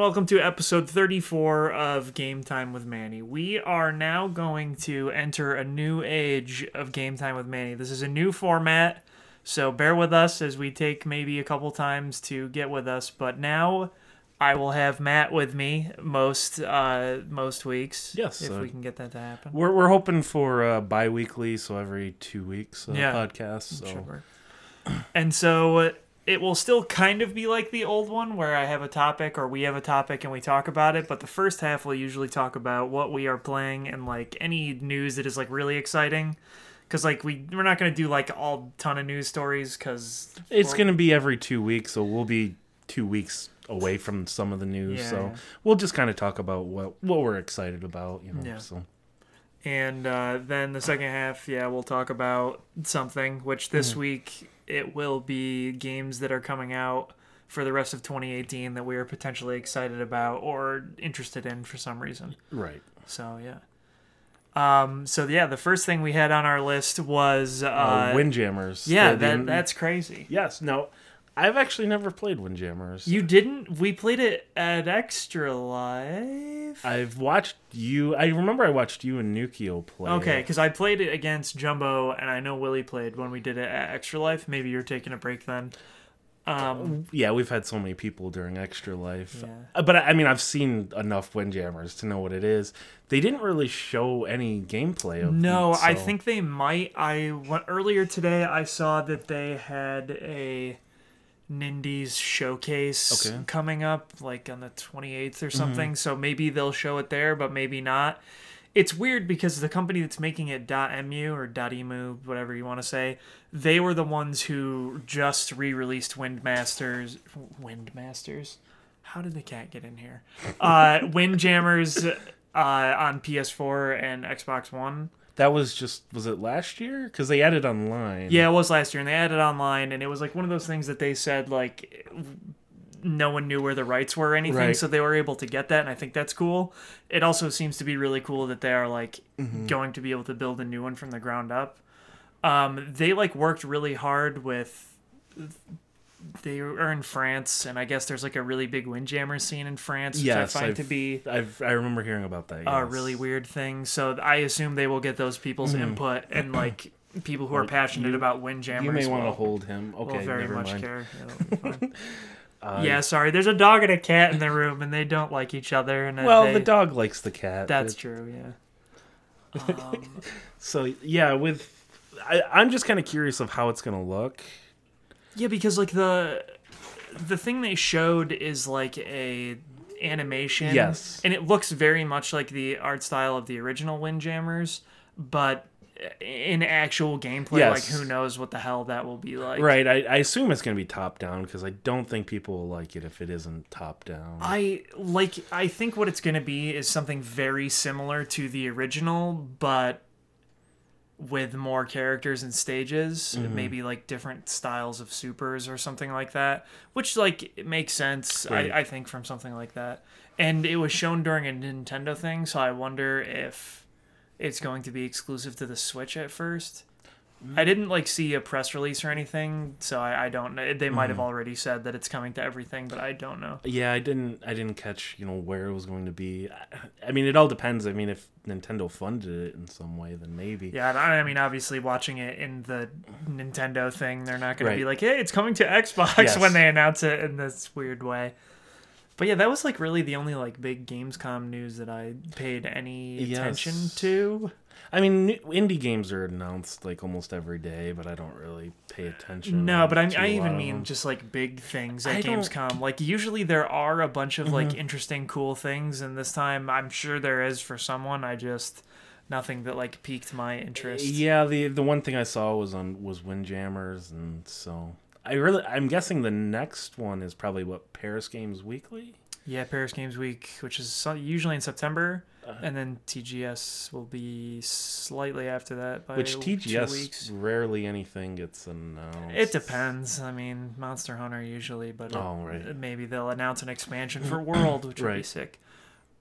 Welcome to episode 34 of Game Time with Manny. We are now going to enter a new age of Game Time with Manny. This is a new format, so bear with us as we take maybe a couple times to get with us. But now I will have Matt with me most uh, most weeks. Yes, if uh, we can get that to happen. We're, we're hoping for uh, bi-weekly, so every two weeks uh, Yeah. podcast. So work. And so it will still kind of be like the old one where I have a topic or we have a topic and we talk about it, but the first half we'll usually talk about what we are playing and like any news that is like really exciting. Cause like we we're not gonna do like all ton of news stories because it's going to be every two weeks, so we'll be two weeks away from some of the news. Yeah, so yeah. we'll just kind of talk about what what we're excited about, you know. Yeah. So and uh, then the second half yeah we'll talk about something which this week it will be games that are coming out for the rest of 2018 that we are potentially excited about or interested in for some reason. right. So yeah. Um. So yeah, the first thing we had on our list was uh, Uh, Windjammers. yeah, The- that that's crazy. yes. No, I've actually never played Windjammers. You didn't? We played it at Extra Life. I've watched you. I remember I watched you and Nukio play. Okay, because I played it against Jumbo, and I know Willie played when we did it at Extra Life. Maybe you're taking a break then. Um, Yeah, we've had so many people during Extra Life. Yeah. Uh, But I mean, I've seen enough Windjammers to know what it is. They didn't really show any gameplay of no, it, I think they might. I went earlier today. I saw that they had a Nindies showcase Okay. coming up, like on the 28th or something. So maybe they'll show it there, but maybe not. It's weird because the company that's making it .mu or .emu, whatever you want to say, they were the ones who just re-released Windmasters. Windmasters. How did the cat get in here? Uh, Windjammers uh, on PS4 and Xbox One. That was just was it last year? Because they added online. Yeah, it was last year, and they added online, and it was like one of those things that they said like no one knew where the rights were or anything, Right. so they were able to get that, and I think that's cool. It also seems to be really cool that they are like Mm-hmm. going to be able to build a new one from the ground up. Um, they like worked really hard with. They are in France, and I guess there's like a really big windjammer scene in France, which Yes, I find I've- to be I've, I remember hearing about that. a really weird thing. So I assume they will get those people's input and like people who are passionate you- about windjammers. You may want to hold him. will Okay, very never much mind. care. It'll be fine. Uh, yeah, sorry. There's a dog and a cat in the room, and they don't like each other. And Well, they, the dog likes the cat. That's It- true. Yeah. Um, So yeah, with I, I'm just kind of curious of how it's gonna look. Yeah, because like the the thing they showed is like a animation. Yes. and it looks very much like the art style of the original Windjammers, but in actual gameplay, Yes. like who knows what the hell that will be like. Right. I, I assume it's gonna be top down because I don't think people will like it if it isn't top down. I like I think what it's going to be is something very similar to the original but with more characters and stages, Mm-hmm. maybe like different styles of supers or something like that, which like it makes sense Right. I, I think from something like that. And it was shown during a Nintendo thing, so I wonder if it's going to be exclusive to the Switch at first. I didn't like see a press release or anything, so I, I don't know. They might have Mm-hmm. already said that it's coming to everything, but I don't know. Yeah, I didn't. I didn't catch. You know where it was going to be. I, I mean, it all depends. I mean, if Nintendo funded it in some way, then maybe. Yeah, I I mean, obviously, watching it in the Nintendo thing, they're not going to be like, "Hey, it's coming to Xbox" Yes. when they announce it in this weird way. But yeah, that was like really the only like big Gamescom news that I paid any Yes. attention to. I mean, new- indie games are announced like almost every day, but I don't really pay attention. No, but I, I even mean just like big things I at don't- Like usually there are a bunch of like Mm-hmm. interesting, cool things, and this time I'm sure there is for someone. I just nothing that like piqued my interest. Yeah, the the one thing I saw was on was Windjammers, and so I really I'm guessing the next one is probably what Paris Games Weekly. Yeah, Paris Games Week, which is usually in September, Uh-huh. and then TGS will be slightly after that by Which two TGS rarely anything gets announced. It depends. I mean, Monster Hunter usually, but Oh, right. maybe they'll announce an expansion for World, which would be sick.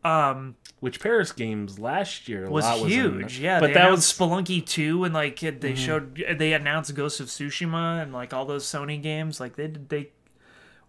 Um, Which Paris Games last year a was huge. in, yeah, but they that was Mm-hmm. Spelunky 2 and like they showed they announced Ghost of Tsushima and like all those Sony games. Like they they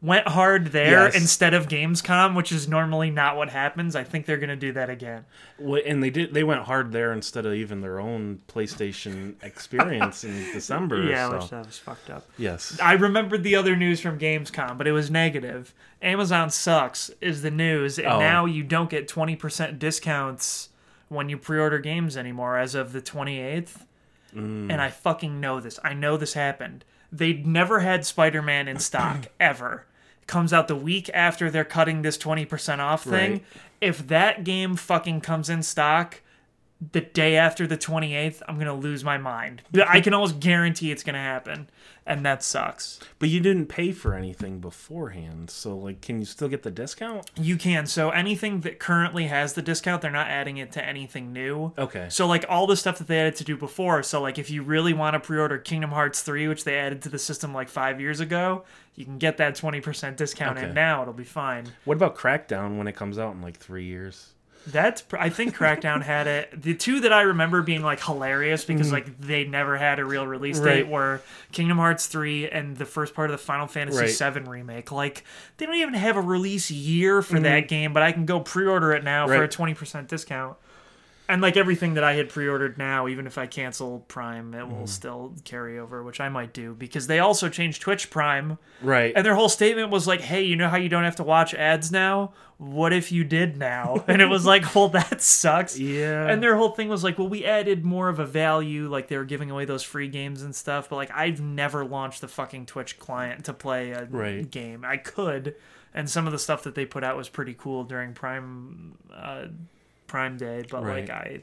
went hard there Yes. instead of Gamescom, which is normally not what happens. I think they're going to do that again. Well, and they did. They went hard there instead of even their own PlayStation experience in December. Yeah, so. which that was fucked up. yes. I remembered the other news from Gamescom, but it was negative. Amazon sucks is the news, and Oh. now you don't get 20% discounts when you pre-order games anymore as of the 28th. Mm. And I fucking know this. I know this happened. They'd never had Spider-Man in stock ever. Comes out the week after they're cutting this 20% off thing. Right. If that game fucking comes in stock the day after the 28th, I'm going to lose my mind. I can almost guarantee it's going to happen. And that sucks. But you didn't pay for anything beforehand, so like, can you still get the discount? You can. So anything that currently has the discount, they're not adding it to anything new. Okay. So like all the stuff that they added to do before. So like if you really want to pre-order Kingdom Hearts 3, which they added to the system like 5 years ago, you can get that 20% discount in Okay. now. It'll be fine. What about Crackdown when it comes out in like three years? That's I think Crackdown had it. The two that I remember being like hilarious because Mhm. like they never had a real release Right. date were Kingdom Hearts 3 and the first part of the Final Fantasy Right. 7 remake. Like they don't even have a release year for that game, but I can go pre-order it now for a Mm-hmm. 20% discount. And like everything that I had pre-ordered now, even if I cancel Prime, it Mm-hmm. will still carry over, which I might do because they also changed Twitch Prime Right. and their whole statement was like, "Hey, you know how you don't have to watch ads now? What if you did now?" And it was like, "Well, that sucks." yeah. And their whole thing was like, "Well, we added more of a value, like they were giving away those free games and stuff." But like, I've never launched the fucking Twitch client to play a Right. game. I could, and some of the stuff that they put out was pretty cool during Prime uh, Prime Day. But Right. like, I.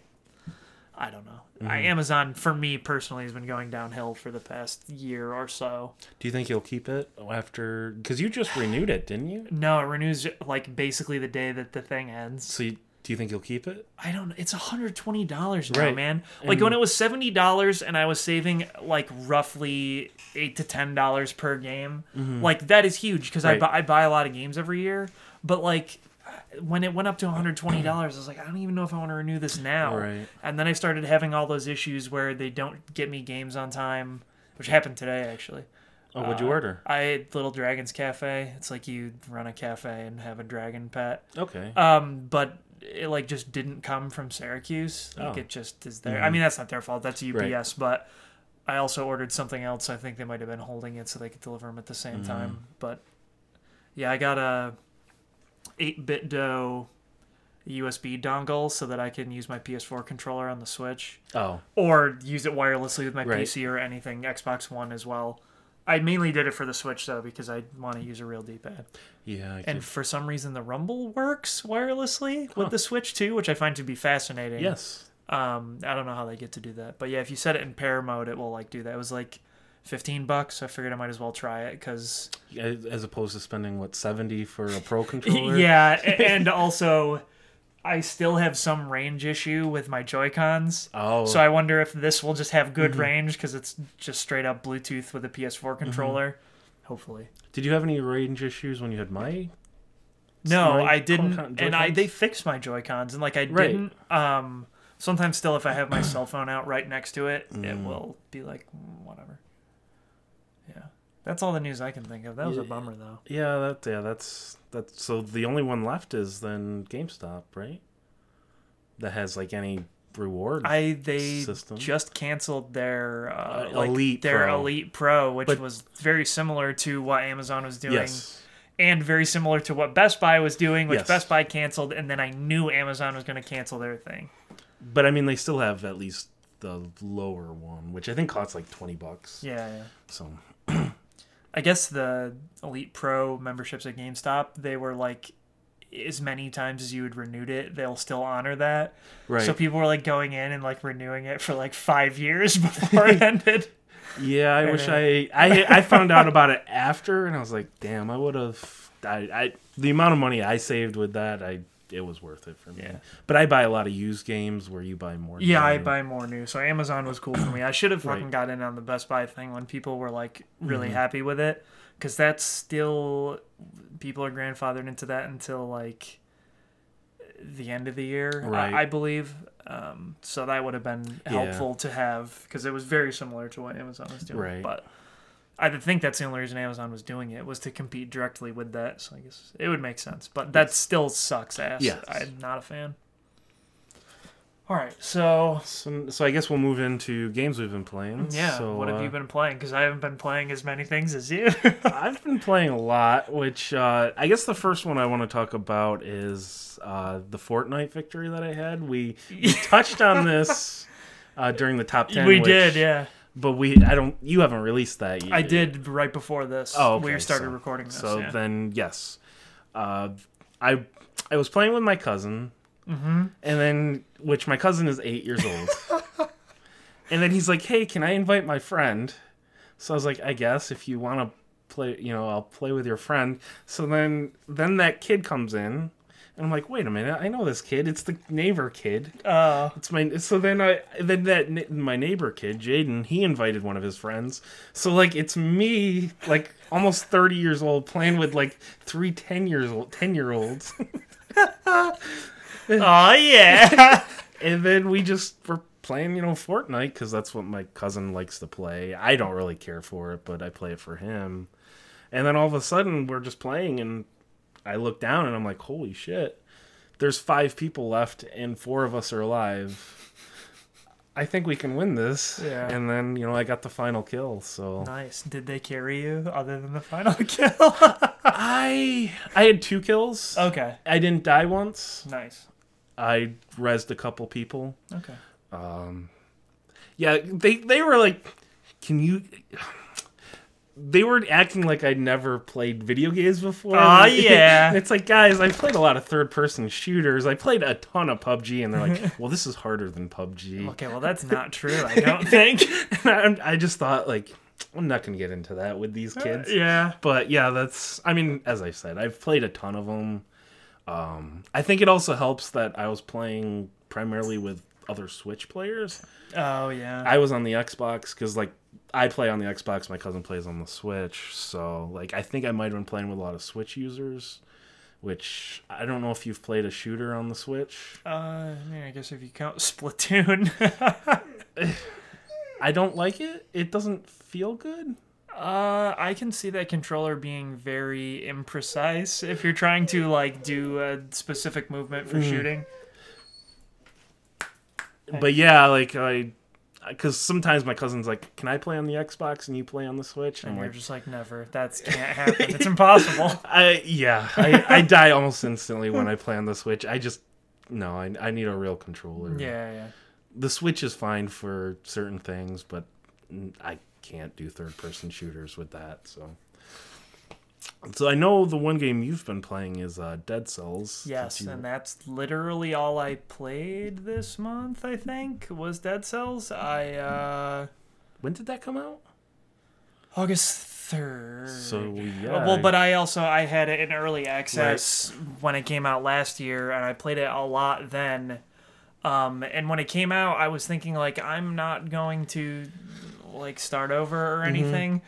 I don't know. I, Amazon, for me personally, has been going downhill for the past year or so. Do you think you'll keep it after? Because you just renewed it, didn't you? No, it renews like basically the day that the thing ends. So you, do you think you'll keep it? I don't. It's hundred twenty dollars now, Right. man. Like And- when it was seventy dollars, and I was saving like roughly eight to ten dollars per game. Like that is huge because I Mm-hmm. Buy I buy a lot of games every year. But like when it went up to one hundred twenty dollars, I was like, I don't even know if I want to renew this now. Right. And then I started having all those issues where they don't get me games on time, which happened today actually. Oh, what'd you Uh, order? I ate Little Dragons Cafe. It's like you run a cafe and have a dragon pet. Okay. Um, but it like just didn't come from Syracuse. Like Oh. it just is there. I mean, that's not their fault. That's UPS. Right. But I also ordered something else. I think they might have been holding it so they could deliver them at the same Mm. time. But yeah, I got a 8BitDo USB dongle so that I can use my PS4 controller on the Switch oh, or use it wirelessly with my Right. PC or anything Xbox One as well. I mainly did it for the Switch though because I want to use a real D-pad. yeah. And for some reason, the Rumble works wirelessly Huh. with the Switch too, which I find to be fascinating. yes. Um, I don't know how they get to do that, but yeah, if you set it in pair mode, it will like do that. It was like fifteen bucks. I figured I might as well try it because As opposed to spending what seventy for a pro controller. yeah, and also I still have some range issue with my Joy Cons. Oh. So I wonder if this will just have good Mhm. range because it's just straight up Bluetooth with a PS4 Mm-hmm. controller. Hopefully. Did you have any range issues when you had my? No, I didn't, and I they fixed my Joy Cons, and like I Right. didn't. Um, sometimes still, if I have my cell phone out right next to it, it Mm. will be like mm, whatever. Yeah, that's all the news I can think of. That was a bummer though. Yeah, that yeah, that's that's so the only one left is then GameStop, right? That has like any reward. I they System. just canceled their uh, Uh, like Elite their Pro. Elite Pro, which But- was very similar to what Amazon was doing. yes. and very similar to what Best Buy was doing, which Yes. Best Buy canceled, and then I knew Amazon was going to cancel their thing. But I mean they still have at least the lower one, which I think costs like twenty bucks. Yeah, yeah. So I guess the Elite Pro memberships at GameStop, they were like as many times as you had renewed it, they'll still honor that. right. So people were like going in and like renewing it for like five years before it ended. yeah, I And wish I, I I found out about it after and I was like, damn, I would have I, I the amount of money I saved with that, I it was worth it for me. Yeah. But I buy a lot of used games where you buy more. Yeah, I buy more new. So Amazon was cool for me. I should have fucking Right. got in on the Best Buy thing when people were like really Mhm. happy with it, because that's still people are grandfathered into that until like the end of the year, I- Right. I, believe. Um, so that would have been Yeah. helpful to have because it was very similar to what Amazon was doing. Right. But I think that's the only reason Amazon was doing it was to compete directly with that. So I guess it would make sense, but that still sucks ass. Yes. I'm not a fan. All right, so So, so I guess we'll move into games we've been playing. yeah, So, what have uh, you been playing? Because I haven't been playing as many things as you. I've been playing a lot, which uh, I guess the first one I want to talk about is uh, the Fortnite victory that I had. We, we touched on this uh, during the top ten. we which- did, yeah. But we I don't. You haven't released that yet. I did right before this. Oh, okay, we started so- recording this. So yeah. then, yes, uh, I I was playing with my cousin, Mm-hmm. and then which my cousin is eight years old, and then he's like, "Hey, can I invite my friend?" So I was like, "I guess if you want to play, you know, I'll play with your friend." So then then that kid comes in, and I'm like, "Wait a minute, I know this kid. It's the neighbor kid." Uh, It's my so then I then that my neighbor kid Jaden he invited one of his friends so like it's me like almost 30 years old playing with like three 10 years old 10 year olds oh yeah. and then we just were playing you know Fortnite because that's what my cousin likes to play I don't really care for it but I play it for him and then all of a sudden we're just playing and I look down and I'm like holy shit there's five people left and four of us are alive I think we can win this. Yeah. And then, you know, I got the final kill. So nice. Did they carry you other than the final kill? I I had two kills. okay. I didn't die once. Nice. I rezzed a couple people. Okay. Um Yeah, they they were like can you they were acting like I'd never played video games before. Oh yeah. it's like, guys, I've played a lot of third person shooters. I played a ton of PUBG, and they're like, well, this is harder than PUBG. Okay. Well, that's not true. I don't think. I, I just thought, like, I'm not going to get into that with these kids. yeah. But yeah, that's. I mean, as I said, I've played a ton of them. Um, I think it also helps that I was playing primarily with other Switch players. Oh yeah. I was on the Xbox because like I play on the Xbox, my cousin plays on the Switch. So like I think I might have been playing with a lot of Switch users. Which I don't know if you've played a shooter on the Switch. uh, I I guess if you count Splatoon. I don't like it. It doesn't feel good. Uh, I can see that controller being very imprecise if you're trying to like do a specific movement for shooting. But yeah, like I, because sometimes my cousin's like, "Can I play on the Xbox and you play on the Switch?" And you're like, just like, never. That's can't happen. It's impossible. I yeah, I, I die almost instantly when I play on the Switch. I just no, I I need a real controller. Yeah, yeah. the Switch is fine for certain things, but I can't do third person shooters with that. So, so I know the one game you've been playing is uh, Dead Cells. Yes, you- and that's literally all I played this month. I think was Dead Cells. I uh when did that come out? August third. So yeah, Well, but I also I had it in early access when it came out last year, and I played it a lot then. Um, and when it came out, I was thinking like I'm not going to like start over or anything.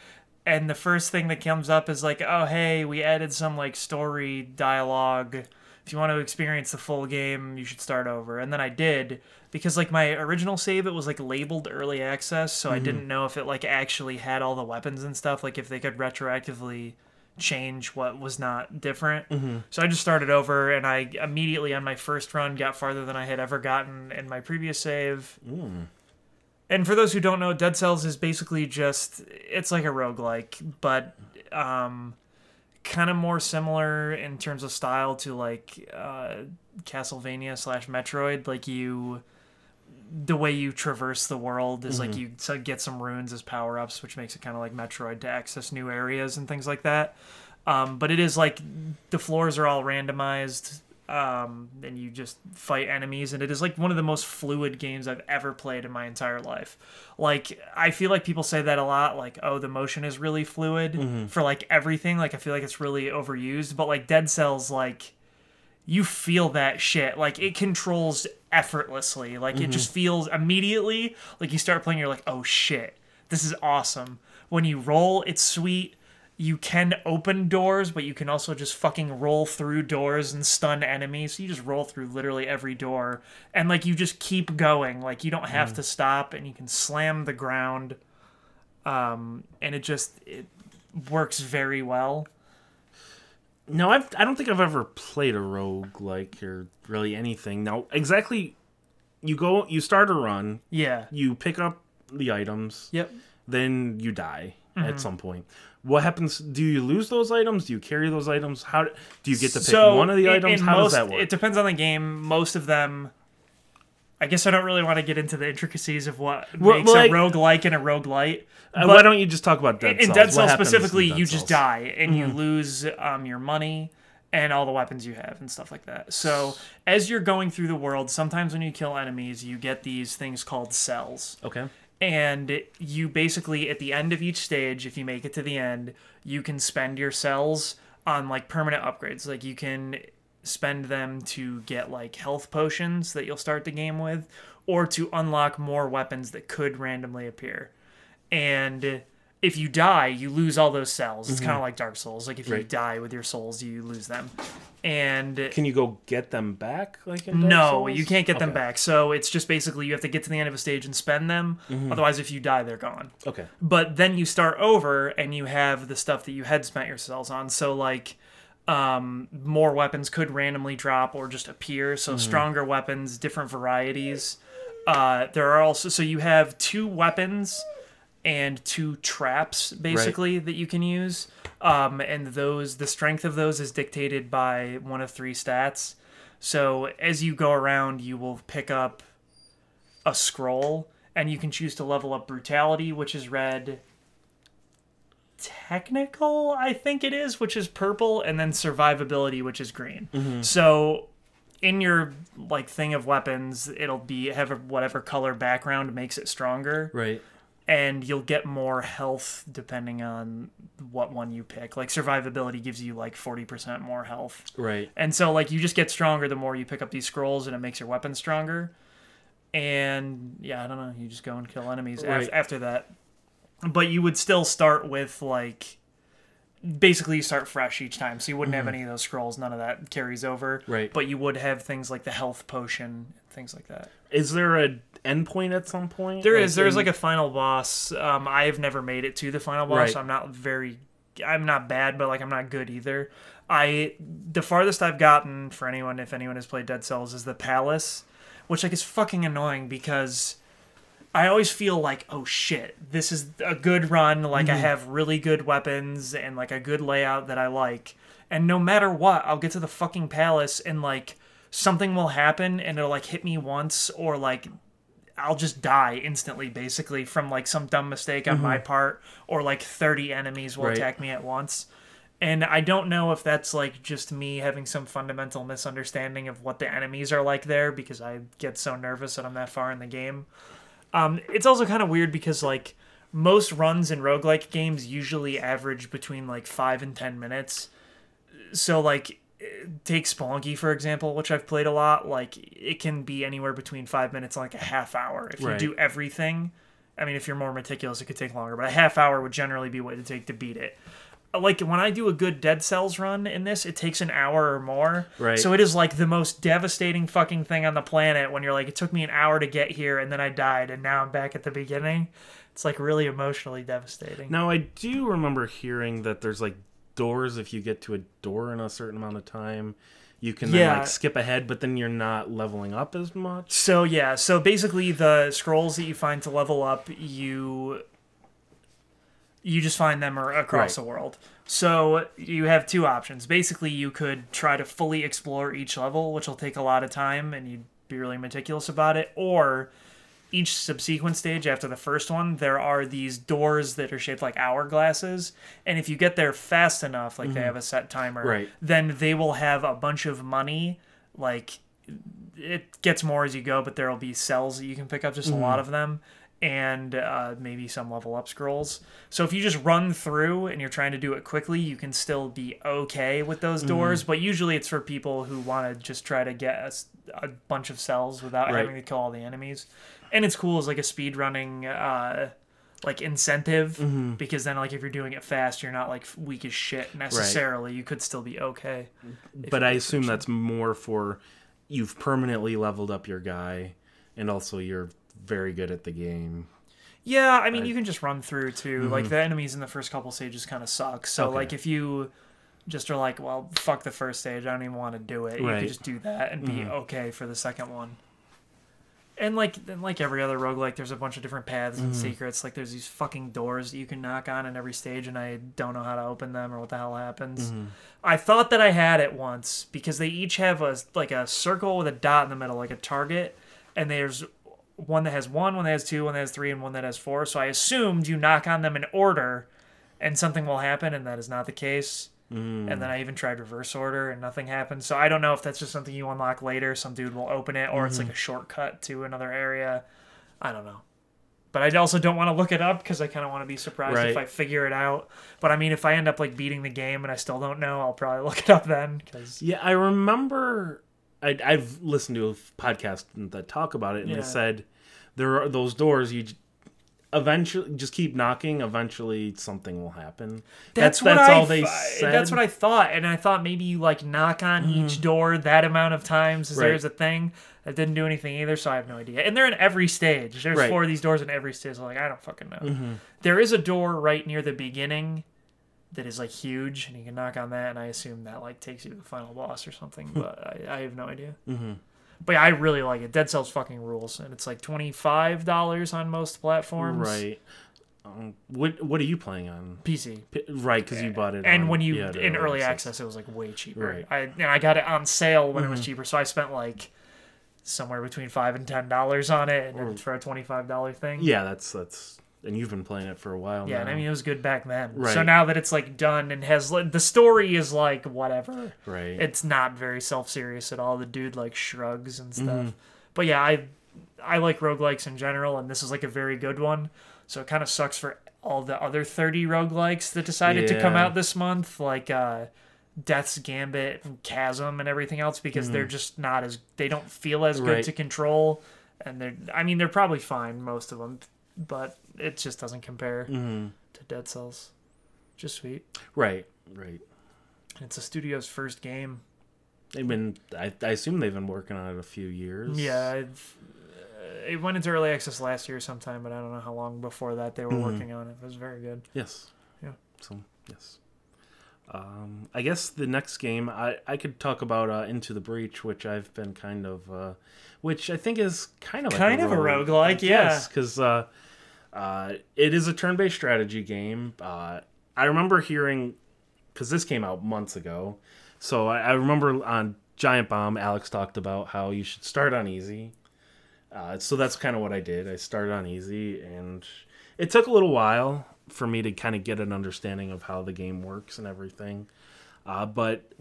And the first thing that comes up is like, oh hey, we added some like story dialogue. If you want to experience the full game, you should start over. And then I did because like my original save it was like labeled early access, so I mm-hmm. didn't know if it like actually had all the weapons and stuff, like if they could retroactively change what was not different. Mm-hmm. So I just started over and I immediately on my first run got farther than I had ever gotten in my previous save. Mm. And for those who don't know, Dead Cells is basically just it's like a roguelike, but um kind of more similar in terms of style to like uh Castlevania slash Metroid. Like you the way you traverse the world is like you so get some runes as power ups, which makes it kind of like Metroid to access new areas and things like that. Um, but it is like the floors are all randomized, um, and you just fight enemies, and it is like one of the most fluid games I've ever played in my entire life. Like I feel like people say that a lot, like oh the motion is really fluid for like everything. Like I feel like it's really overused, but like Dead Cells, like you feel that shit. Like it controls effortlessly. Like it just feels immediately like you start playing, you're like, oh shit, this is awesome. When you roll, it's sweet. You can open doors, but you can also just fucking roll through doors and stun enemies. So you just roll through literally every door. And like you just keep going. Like you don't have to stop and you can slam the ground. um, and it just it works very well. No, I've, I don't think I've ever played a rogue like or really anything. Now, exactly, you go, you start a run, Yeah. you pick up the items, Yep. then you die Mm-hmm. at some point. What happens? Do you lose those items? Do you carry those items? How do you get to pick so one of the in- items? in How most, does that work? It depends on the game. Most of them. I guess I don't really want to get into the intricacies of what Well, makes like- a roguelike and a roguelite. Uh, but- why don't you just talk about Dead in Cells? Dead What Cells specifically, Dead you just die and Mm-hmm. you lose um, your money and all the weapons you have and stuff like that. So as you're going through the world, sometimes when you kill enemies, you get these things called cells Okay. And you basically at the end of each stage if you make it to the end you can spend your cells on like permanent upgrades. Like you can spend them to get like health potions that you'll start the game with or to unlock more weapons that could randomly appear. And if you die you lose all those cells it's kind of like dark souls like if you Mm-hmm. Die with your souls you lose them and Can you go get them back? Like in Dark no, Souls? you can't get them back. So it's just basically you have to get to the end of a stage and spend them. Mm-hmm. Otherwise, if you die, they're gone. Okay. But then you start over and you have the stuff that you had spent your cells on. So like um, more weapons could randomly drop or just appear. So stronger weapons, different varieties. Uh, there are also so you have two weapons and two traps basically that you can use. Um, and those the strength of those is dictated by one of three stats. So as you go around, you will pick up a scroll, and you can choose to level up brutality, which is red. Technical, I think it is, which is purple, and then survivability, which is green. So in your like thing of weapons, it'll be have a, whatever color background makes it stronger Right. And you'll get more health depending on what one you pick. Like survivability gives you like 40% more health. Right. And so like you just get stronger the more you pick up these scrolls and it makes your weapon stronger. And yeah, I don't know, you just go and kill enemies af- after that. But you would still start with like basically you start fresh each time. So you wouldn't have any of those scrolls, none of that carries over. Mm-hmm. Right. But you would have things like the health potion, things like that. Is there a endpoint at some point? There is. There's in- like a final boss. Um, I have never made it to the final boss. Right. I'm not very. I'm not bad, but like I'm not good either. I the farthest I've gotten for anyone, if anyone has played Dead Cells, is the Palace, which like is fucking annoying because I always feel like, oh shit, this is a good run. Like I have really good weapons and like a good layout that I like. And no matter what, I'll get to the fucking palace and like something will happen and it'll like hit me once or like I'll just die instantly, basically, from like some dumb mistake on my part, or like 30 enemies will Right. attack me at once. And I don't know if that's like just me having some fundamental misunderstanding of what the enemies are like there because I get so nervous that I'm that far in the game. Um, it's also kind of weird because like most runs in roguelike games usually average between like 5 and 10 minutes. So like take Spelunky for example, which I've played a lot, like it can be anywhere between 5 minutes and like a half hour if Right. you do everything. I mean, if you're more meticulous, it could take longer, but a half hour would generally be what it take to beat it. Like when I do a good Dead Cells run in this, it takes an hour or more. Right. So it is like the most devastating fucking thing on the planet when you're like, it took me an hour to get here and then I died and now I'm back at the beginning. It's like really emotionally devastating. Now I do remember hearing that there's like doors if you get to a door in a certain amount of time, you can then Yeah. like skip ahead, but then you're not leveling up as much. So yeah, so basically the scrolls that you find to level up, you you just find them across Right. the world. So you have two options. Basically, you could try to fully explore each level, which will take a lot of time and you'd be really meticulous about it, or each subsequent stage after the first one, there are these doors that are shaped like hourglasses, and if you get there fast enough, like they mm-hmm. have a set timer, Right. then they will have a bunch of money, like it gets more as you go, but there will be cells that you can pick up, just a mm-hmm. lot of them, and uh, maybe some level up scrolls. So if you just run through and you're trying to do it quickly, you can still be okay with those mm-hmm. doors. But usually it's for people who want to just try to get a bunch of cells without Right. having to kill all the enemies. And it's cool as like a speed running. Uh, like incentive because then like if you're doing it fast you're not like weak as shit necessarily you could still be okay But I assume that's more for you've permanently leveled up your guy and also you're very good at the game. Yeah, I mean, you can just run through too. Like the enemies in the first couple stages kind of suck. So Mm-hmm. Okay. like if you just are like, well, fuck the first stage, I don't even want to do it. You Right. could just do that and be Mhm. okay for the second one. And like and like every other roguelike, there's a bunch of different paths and Mm-hmm. secrets. Like there's these fucking doors that you can knock on in every stage, and I don't know how to open them or what the hell happens. Mm-hmm. I thought that I had it once because they each have a like a circle with a dot in the middle, like a target, and there's one that has one, one that has two, one that has three, and one that has four. So I assumed you knock on them in order, and something will happen, and that is not the case. Mm. And then I even tried reverse order, and nothing happened. So I don't know if that's just something you unlock later. Some dude will open it, or it's like a shortcut to another area. I don't know. But I also don't want to look it up because I kind of want to be surprised if I figure it out. But I mean, if I end up like beating the game and I still don't know, I'll probably look it up then. Because Yeah, I remember. I, I've listened to a podcast that talk about it, and Yeah. they said there are those doors. You eventually just keep knocking. Eventually, something will happen. that's, That's what that's I all they said. Mm-hmm. That's what I thought, and I thought maybe you like knock on each door that amount of times as Right. there's a thing. That didn't do anything either, so I have no idea. And they're in every stage. There's Right. Mm-hmm. four of these doors in every stage. So like I don't fucking know. There is a door right near the beginning that is like huge, and you can knock on that, and I assume that like takes you to the final boss or something. but I, I have no idea. Mm-hmm. But yeah, I really like it. Dead Cells fucking rules, and it's like twenty five dollars on most platforms. Right. Um, what What are you playing on? PC. P- Right, because you bought it. And on- when you yeah, in early access, it was like way cheaper. Right. I and I got it on sale when it Mm-hmm. was cheaper, so I spent like somewhere between five and ten dollars on it, and Or- for a twenty five dollar thing. Yeah, that's that's. And you've been playing it for a while. Yeah, now. and I mean it was good back then. Right. So now that it's like done and has like, the story is like whatever. right. It's not very self serious at all. The dude like shrugs and stuff. Mm-hmm. But yeah, I I like roguelikes in general, and this is like a very good one. So it kind of sucks for all the other 30 roguelikes that decided to come out this month, like uh, Death's Gambit and Chasm and everything else, because they're just not as they don't feel as good Mm-hmm. Right. to control, and they're I mean they're probably fine most of them, but it just doesn't compare hmm to Dead Cells. Just sweet. Right. Right. It's a studio's first game. They've been. I, I assume they've been working on it a few years. Yeah, I've, uh, it went into early access last year sometime, but I don't know how long before that they were Mhm. working on it. It was very good. Yes. Yeah. So yes. Um, I guess the next game I, I could talk about uh, Into the Breach, which I've been kind of, uh, which I think is kind of like Kind of a roguelike, yeah. because uh, uh, it is a turn-based strategy game. Uh, I remember hearing because this came out months ago, so I, I remember on Giant Bomb, Alex talked about how you should start on easy. Uh, so that's kind of what I did. I started on easy, and it took a little while for me to kind of get an understanding of how the game works and everything. Uh, but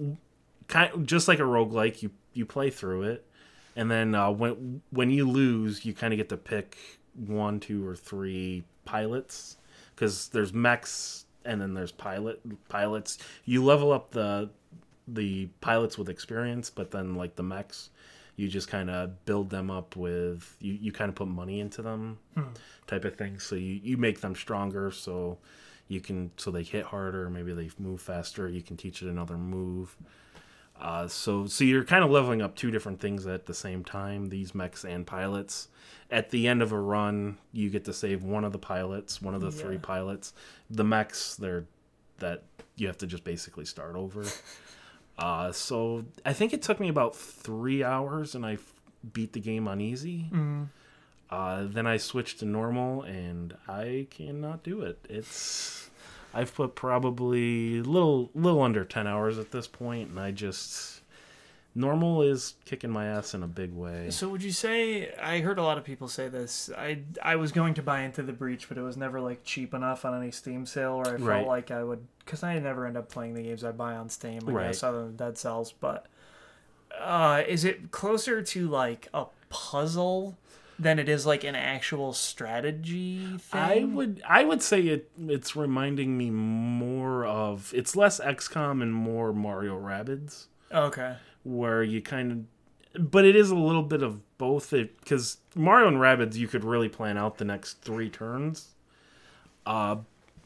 kind just like a roguelike, you you play through it, and then uh, when when you lose, you kind of get to pick one, two, or three pilots because there's mechs and then there's pilot pilots. You level up the the pilots with experience, but then like the mechs, you just kind of build them up with you, you kind of put money into them hmm. type of thing. So you, you make them stronger so you can so they hit harder maybe they move faster you can teach it another move uh, so so you're kind of leveling up two different things at the same time these mechs and pilots at the end of a run you get to save one of the pilots one of the three pilots the mechs they're that you have to just basically start over uh, so I think it took me about three hours, and I f- beat the game on easy. Mm. Uh, then I switched to normal, and I cannot do it. It's I've put probably little little under ten hours at this point, and I just normal is kicking my ass in a big way. So would you say I heard a lot of people say this? I I was going to buy into the breach, but it was never like cheap enough on any Steam sale where I felt Right. like I would because I never end up playing the games I buy on Steam. I Right. guess other than Dead Cells, but uh, is it closer to like a puzzle than it is like an actual strategy thing? I would I would say it it's reminding me more of it's less XCOM and more Mario Rabbids. Okay. where you kind of but it is a little bit of both because mario and rabbids you could really plan out the next three turns uh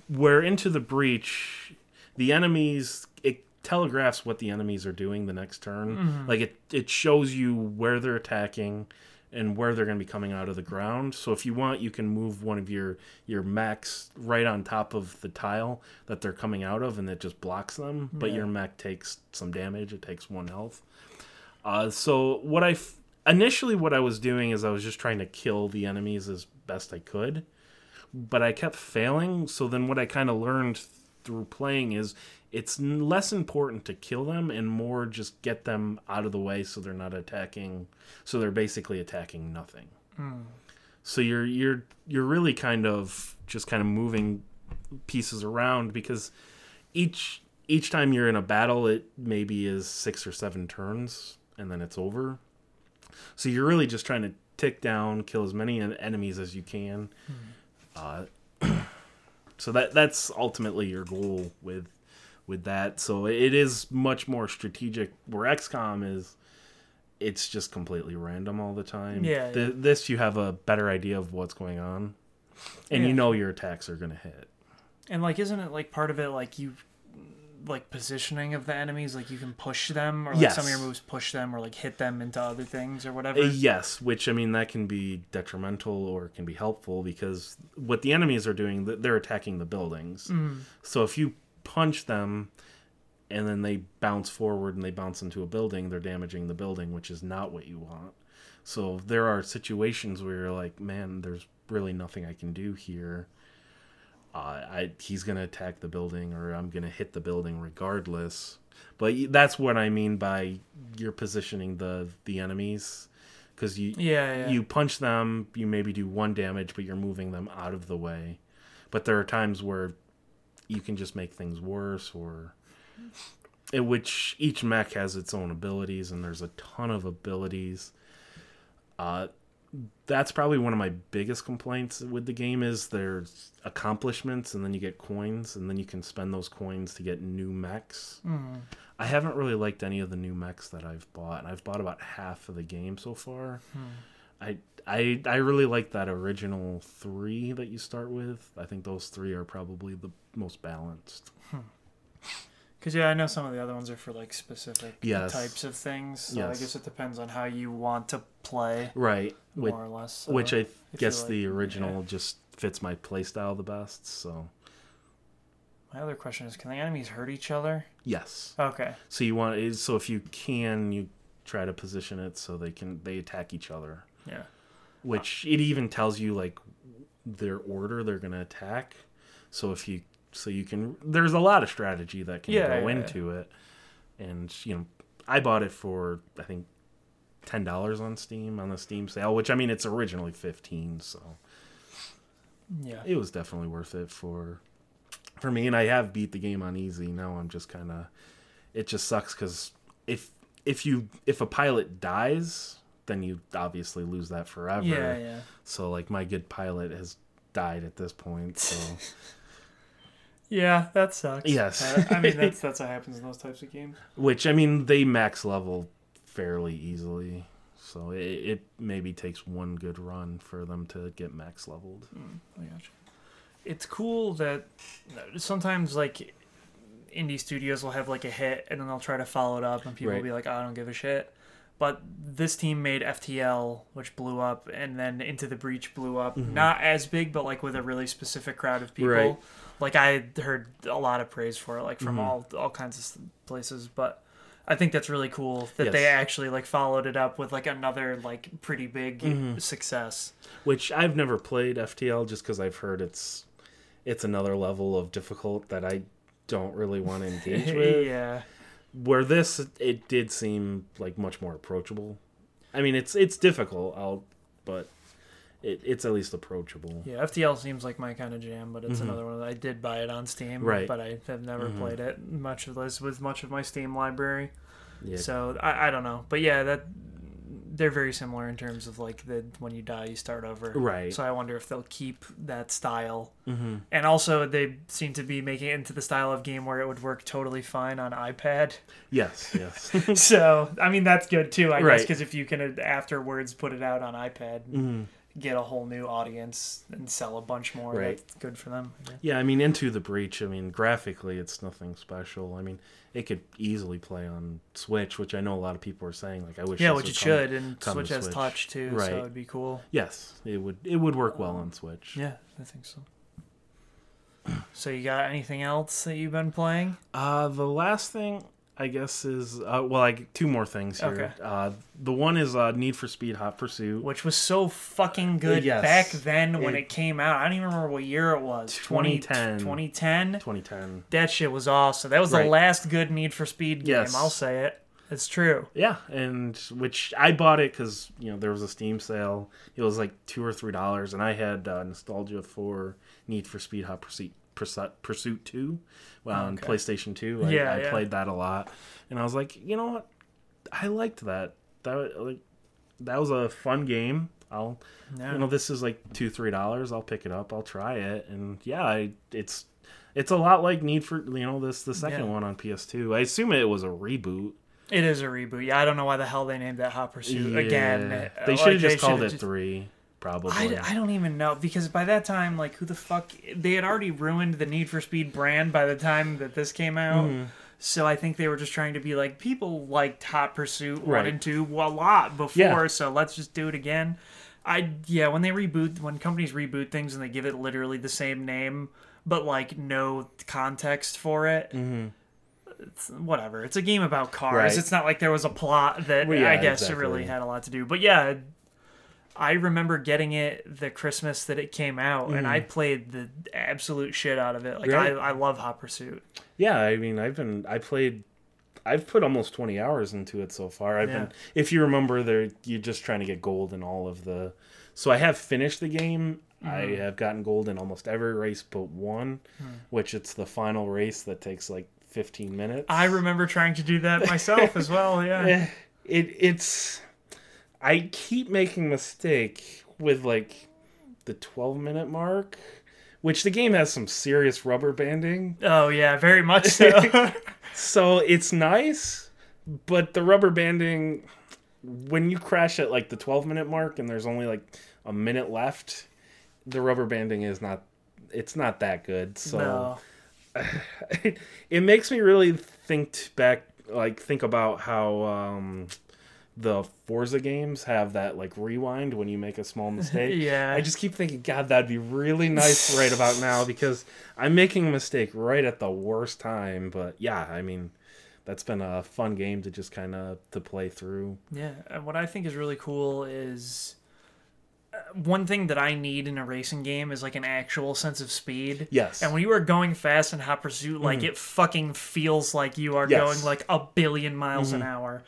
where into the breach the enemies it telegraphs what the enemies are doing the next turn like it it shows you where they're attacking and where they're going to be coming out of the ground. So if you want, you can move one of your your mechs right on top of the tile that they're coming out of, and it just blocks them. But Yeah. your mech takes some damage; it takes one health. Uh, so what I f- initially what I was doing is I was just trying to kill the enemies as best I could, but I kept failing. So then what I kind of learned through playing is it's less important to kill them and more just get them out of the way so they're not attacking. So they're basically attacking nothing. So you're you're you're really kind of just kind of moving pieces around because each each time you're in a battle it maybe is six or seven turns and then it's over so you're really just trying to tick down kill as many enemies as you can uh, so that that's ultimately your goal with with that so it is much more strategic where xcom is it's just completely random all the time Yeah, Th- yeah. this you have a better idea of what's going on and Yeah. you know your attacks are going to hit And like, isn't it like part of it like you, like positioning of the enemies? Like you can push them, or like some of your moves push them, or like hit them into other things or whatever. Uh, yes, which I mean that can be detrimental or can be helpful because what the enemies are doing, they're attacking the buildings. So if you punch them and then they bounce forward and they bounce into a building, they're damaging the building, which is not what you want. So there are situations where you're like, man, there's really nothing I can do here. Uh, I he's gonna attack the building, or I'm gonna hit the building regardless. But that's what I mean by you're positioning the the enemies, because you Yeah, yeah. you punch them, you maybe do one damage, but you're moving them out of the way. But there are times where you can just make things worse, or in which each mech has its own abilities, and there's a ton of abilities. Uh, that's probably one of my biggest complaints with the game is there's accomplishments, and then you get coins, and then you can spend those coins to get new mechs. I haven't really liked any of the new mechs that I've bought. I've bought about half of the game so far. I I I really like that original three that you start with. I think those three are probably the most balanced. Hmm. Because yeah, I know some of the other ones are for like specific Yes. types of things. So I guess it depends on how you want to play, Right. Which, more or less. So which I guess like- the original just fits my playstyle the best. So My other question is, can the enemies hurt each other? yes. Okay. So you want is so if you can you try to position it so they can they attack each other. Yeah. Which it even tells you like their order they're gonna attack. So if you so you can there's a lot of strategy that can Yeah, go yeah, yeah. into it. And you know, I bought it for I think ten dollars on Steam on the Steam sale, which I mean it's originally fifteen, so Yeah. it was definitely worth it for for me and i have beat the game on easy now i'm just kind of it just sucks because if if you if a pilot dies then you obviously lose that forever Yeah, yeah. so like my good pilot has died at this point so Yeah, that sucks. Yes. Uh, I mean, that's that's what happens in those types of games. which i mean they max level fairly easily so it, it maybe takes one good run for them to get max leveled I gotcha. It's cool that sometimes like indie studios will have like a hit and then they'll try to follow it up and people will be like, oh, I don't give a shit. But this team made FTL, which blew up, and then Into the Breach blew up. Not as big, but like with a really specific crowd of people. Mm-hmm. Right. Like I heard a lot of praise for it, like from Mm-hmm. all all kinds of places. But I think that's really cool that they actually like followed it up with like another like pretty big Mm-hmm. success. which I've never played FTL just because I've heard it's it's another level of difficult that I don't really want to engage with. yeah. Where this it did seem like much more approachable. I mean, it's it's difficult, I'll, but it, it's at least approachable. Yeah, FTL seems like my kind of jam, but it's another one that I did buy it on Steam, Mm-hmm. Right. Mm-hmm. but I have never played it much of this with much of my Steam library. Yeah. So I, I don't know, but yeah, that they're very similar in terms of like the when you die you start over. Right. So I wonder if they'll keep that style, mm-hmm. and also they seem to be making it into the style of game where it would work totally fine on iPad. Yes, yes. so I mean that's good too, I guess, Right. because if you can uh, afterwards put it out on iPad, get a whole new audience and sell a bunch more. Right. That's good for them. I. Yeah, I mean, Into the Breach. I mean, graphically, it's nothing special. I mean, it could easily play on Switch, which I know a lot of people are saying. Like, I wish. Yeah, which would it come- should, and come Switch has Switch. touch too, Right. so it'd be cool. Yes, it would. It would work well on Switch. Yeah, I think so. So you got anything else that you've been playing? Uh, the last thing I guess is uh, well, like two more things here. Okay. Uh, the one is uh, Need for Speed Hot Pursuit. Which was so fucking good Yes. back then when It- it, came out. I don't even remember what year it was. 2010. 2010. 2010. That shit was awesome. That was Right. the last good Need for Speed game. Yes. I'll say it. It's true. Yeah, and which I bought it because you know there was a Steam sale. It was like two or three dollars, and I had uh, nostalgia for Need for Speed Hot Pursuit Pursuit, Pursuit Two on Okay. PlayStation Two. I, Yeah, I yeah. played that a lot, and I was like, you know what, I liked that. That like that was a fun game. I'll Yeah. you know this is like two three dollars. I'll pick it up. I'll try it, and yeah, I, it's it's a lot like Need for you know this the second Yeah. one on PS2. I assume it was a reboot. It is a reboot. Yeah, I don't know why the hell they named that Hot Pursuit again. Yeah. Uh, They should have just called it just- three, probably. I, I don't even know because by that time, like, who the fuck? They had already ruined the Need for Speed brand by the time that this came out. Mm-hmm. So I think they were just trying to be like, people liked Hot Pursuit one Right. and two a lot before, Yeah. so let's just do it again. I yeah, when they reboot, when companies reboot things and they give it literally the same name, but like no context for it. Mm-hmm. It's, whatever. It's a game about cars. Right. It's not like there was a plot that Well, yeah, I guess exactly. really had a lot to do. But yeah, I remember getting it the Christmas that it came out, and I played the absolute shit out of it. Like Mm-hmm. I, I love Hot Pursuit. Yeah, I mean, I've been I played, I've put almost twenty hours into it so far. I've Yeah. been, if you remember, there you're just trying to get gold in all of the. So I have finished the game. I Mm-hmm. have gotten gold in almost every race but one, Hmm. which it's the final race that takes like fifteen minutes. I remember trying to do that myself as well. Yeah. It it's I keep making mistake with like the 12 minute mark, which the game has some serious rubber banding. Oh yeah, very much so. So it's nice, but the rubber banding when you crash at like the 12 minute mark and there's only like a minute left, the rubber banding is not it's not that good. So no. it, it makes me really think back like think about how um the Forza games have that like rewind when you make a small mistake. Yeah. I just keep thinking god that'd be really nice right about now because I'm making a mistake right at the worst time, but yeah, I mean that's been a fun game to just kind of to play through. Yeah, and what I think is really cool is uh, one thing that I need in a racing game is like an actual sense of speed. Yes. And when you are going fast in Hot Pursuit, like it fucking feels like you are Yes. going like a billion miles an hour.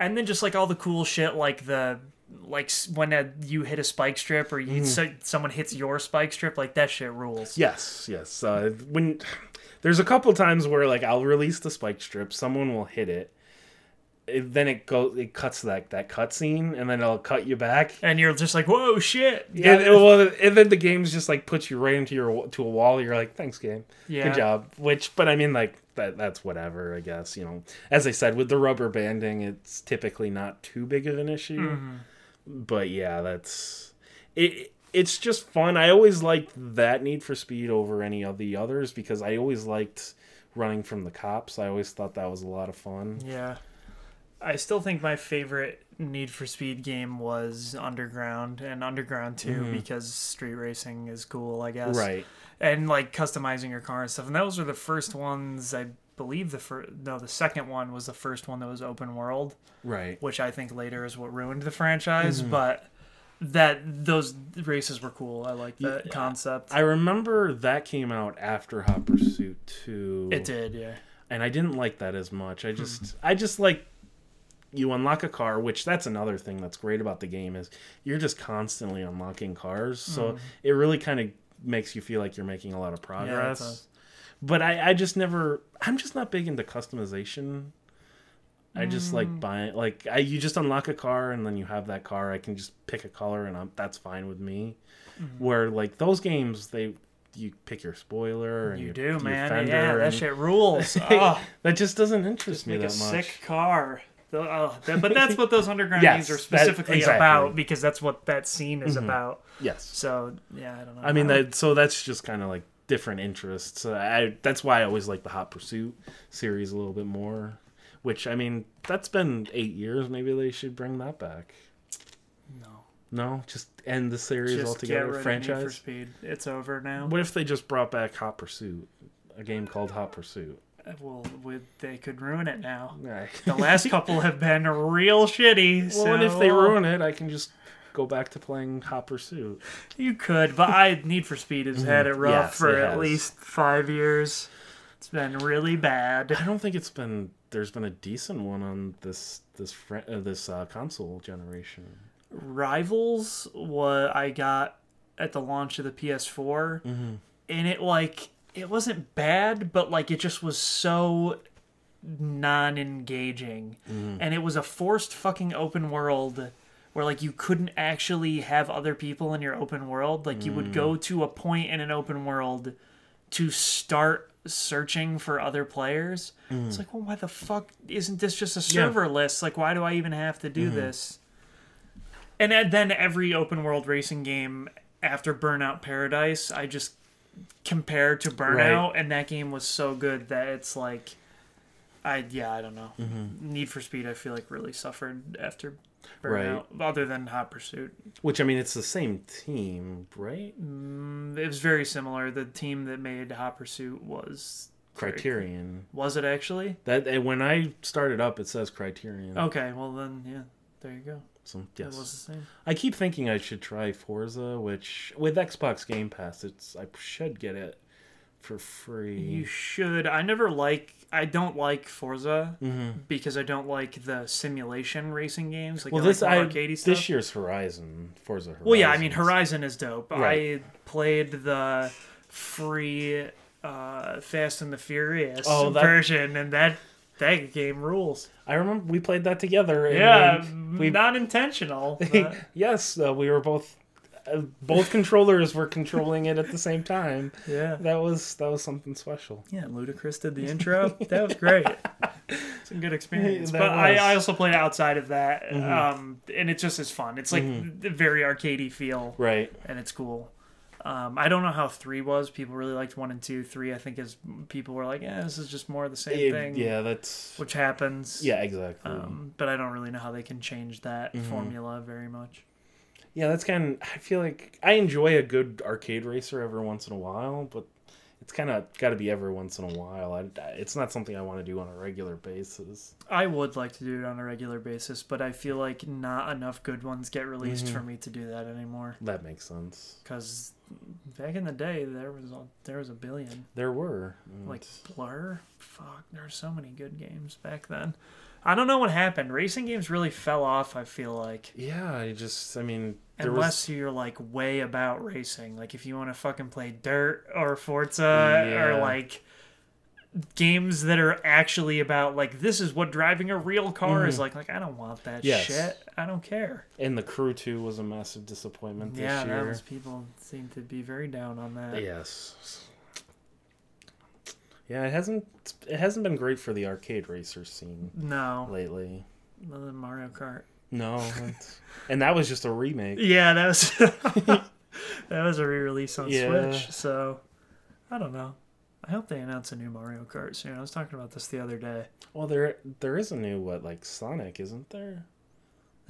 And then just like all the cool shit, like the like when uh you hit a spike strip or you so, someone hits your spike strip, like that shit rules. Yes, yes. Uh, when there's a couple times where like I'll release the spike strip, someone will hit it, it then it goes, it cuts that that cutscene, and then it'll cut you back. And you're just like, whoa, shit. Yeah, and, well, and then the game's just like puts you right into your to a wall. You're like, thanks, game, Yeah. good job. Which, but I mean, like that that's whatever. I guess you know, as I said, with the rubber banding, it's typically not too big of an issue. Mm-hmm. But yeah, that's it. It's just fun. I always liked that Need for Speed over any of the others because I always liked running from the cops. I always thought that was a lot of fun. Yeah. I still think my favorite Need for Speed game was Underground and Underground 2 because street racing is cool, I guess. Mm-hmm. Right. And like customizing your car and stuff. And those were the first ones, I believe the first, no, the second one was the first one that was open world, Right. which I think later is what ruined the franchise. Mm-hmm. But that, those races were cool. I like that Yeah. concept. I remember that came out after Hot Pursuit 2. it did, yeah. and I didn't like that as much. I just I just like you unlock a car, which that's another thing that's great about the game is you're just constantly unlocking cars. So mm-hmm. it really kind of makes you feel like you're making a lot of progress. does. but I, I just never I'm just not big into customization. I just like mm. buying like I you just unlock a car and then you have that car. I can just pick a color and I'm, that's fine with me. Mm-hmm. Where like those games they you pick your spoiler and You do, man. fender Yeah, that shit rules. oh, that just doesn't interest me make that a much. sick car. The- that- but that's what those underground Yes, games are that- specifically exactly. about because that's what that scene is about. Yes. So yeah, I don't know. I mean that. So that's just kind of like different interests. Uh, I that's why I always like the Hot Pursuit series a little bit more. Which I mean, that's been eight years. Maybe they should bring that back. no, No, just end the series just get altogether. rid of Need for Franchise. Speed. It's over now. What if they just brought back Hot Pursuit, a game called Hot Pursuit? Well, they could ruin it now. Right. The last couple have been real shitty. well, so and if they ruin it, I can just go back to playing Hot Pursuit. You could, but I Need for Speed has had it rough Mm-hmm. Yes, for it at least five years. It's been really bad. I don't think it's been. There's been a decent one on this this fr- uh, this uh, console generation. Rivals, what I got at the launch of the PS4, Mm-hmm. and it like it wasn't bad, but like it just was so non-engaging, Mm-hmm. and it was a forced fucking open world where like you couldn't actually have other people in your open world. Like you Mm. would go to a point in an open world to start searching for other players. It's like, well, why the fuck isn't this just a Mm. Yeah. Mm-hmm. server list? Like, why do I even have to do this? And then- then every open world racing game after Burnout Paradise, I just compare to Burnout, and that game was so good that it's like, I yeah, I don't know. Mm-hmm. Need for Speed, I feel like really suffered after Burnout, other than Hot Pursuit. Which I mean, it's the same team, right? It was very similar. The team that made Hot Pursuit was Criterion. was it actually? That when I started up, it says Criterion. Okay, well then, yeah, there you go. So, yes. was the same. I keep thinking I should try Forza, which with Xbox Game Pass, it's I should get it for free. You should. I never like. I don't like Forza Mm-hmm. because I don't like the simulation racing games. Like well, I this like I stuff. this year's Horizon, Forza Horizon. Well, yeah, I mean Horizon is dope. Right. I played the free uh, Fast and the Furious Oh, that- version, and that that game rules. I remember we played that together. and Yeah, we, we not intentional. but- yes, uh, we were both uh, both controllers were controlling it at the same time. yeah, That was that was something special. yeah. Ludacris did the intro. that was great. It's a good experience. That but I. Mm-hmm. I also played outside of that, um, and it just is fun. It's like a very arcadey feel. Right. and it's cool. Um, I don't know how three was. People really liked one and two. Three, I think, is people were like, "Yeah, this is just more of the same It- thing," yeah, that's which happens. yeah, exactly. Um, but I don't really know how they can change that Mm-hmm. formula very much. Yeah, that's kind of. I feel like I enjoy a good arcade racer every once in a while, but it's kind of got to be every once in a while. I, it's not something I want to do on a regular basis. I would like to do it on a regular basis, but I feel like not enough good ones get released Mm-hmm. for me to do that anymore. That makes sense. Because back in the day, there was a, there was a billion. There were mm, Like Blur, fuck, there were so many good games back then. I don't know what happened. Racing games really fell off. I feel like. yeah, I just I mean Unless was you're like way about racing, like if you want to fucking play Dirt or Forza Yeah. or like games that are actually about like this is what driving a real car is like. Like I don't want that Mm-hmm. Yes. shit. I don't care. and the Crew Two was a massive disappointment this yeah, year. that was people seem to be very down on that. Yes. Yeah, it hasn't it hasn't been great for the arcade racer scene No, lately. other than Mario Kart. No, and that was just a remake. Yeah, that was that was a re-release on Yeah. Switch. So I don't know. I hope they announce a new Mario Kart soon. I was talking about this the other day. Well, there there is a new what like Sonic, isn't there?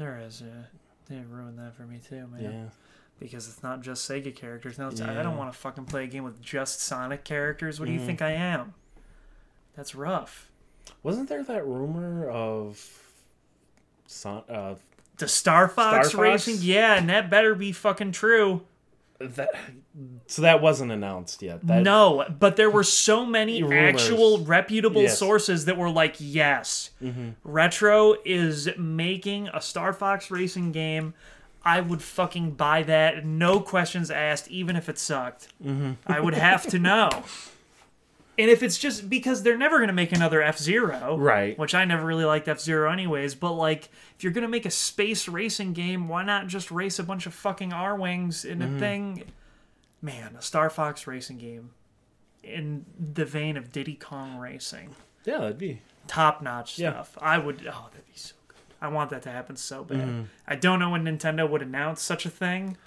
There is, yeah. They ruined that for me too, man. Yeah. Because it's not just Sega characters. No, it's, I don't want to fucking play a game with just Sonic characters. What do you Mhm. think I am? That's rough. Wasn't there that rumor of Son uh The Star Fox Star Fox? Racing, yeah, and that better be fucking true. That so that wasn't announced yet. That, no, but there were so many Rumors. actual reputable Yes. sources that were like, yes, Mm-hmm. Retro is making a Star Fox Racing game. I would fucking buy that, no questions asked, even if it sucked. Mm-hmm. I would have to know. And if it's just because they're never going to make another F Zero, Right. Which I never really liked F Zero, anyways. But like, if you're going to make a space racing game, why not just race a bunch of fucking Arwings in Mm-hmm. a thing? Man, a Star Fox racing game in the vein of Diddy Kong Racing. Yeah, that'd be top notch Yeah. stuff. I would. Oh, that'd be so good. I want that to happen so bad. Mm-hmm. I don't know when Nintendo would announce such a thing,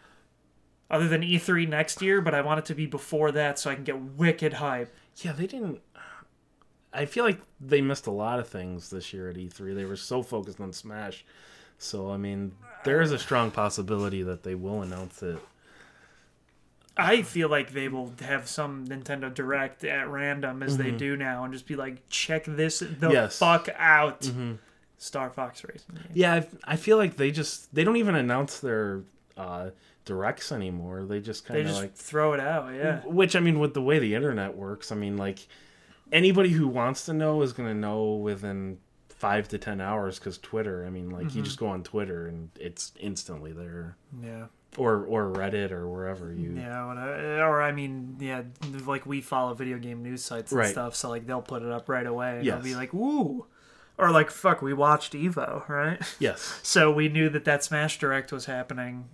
other than E3 next year. But I want it to be before that so I can get wicked hype. Yeah, they didn't. I feel like they missed a lot of things this year at E3. They were so focused on Smash. So, I mean, there is a strong possibility that they will announce it. I feel like they will have some Nintendo Direct at random as they do now, and just be like, "Check this the Mm-hmm. Yes. fuck out." Star Fox Racing. Yeah, I, I feel like they just they don't even announce their uh, directs anymore. They just kind of like throw it out. Yeah. which I mean with the way the internet works, I mean like anybody who wants to know is going to know within 5 to 10 hours cuz Twitter, I mean like you mm-hmm. just go on Twitter and it's instantly there Yeah. or or Reddit or wherever you Yeah, or I mean, yeah, like we follow video game news sites and Right. stuff, so like they'll put it up right away. And Yes. They'll be like, "Woo," or like, "Fuck, we watched Evo, right?" Yes. so we knew that that Smash Direct was happening,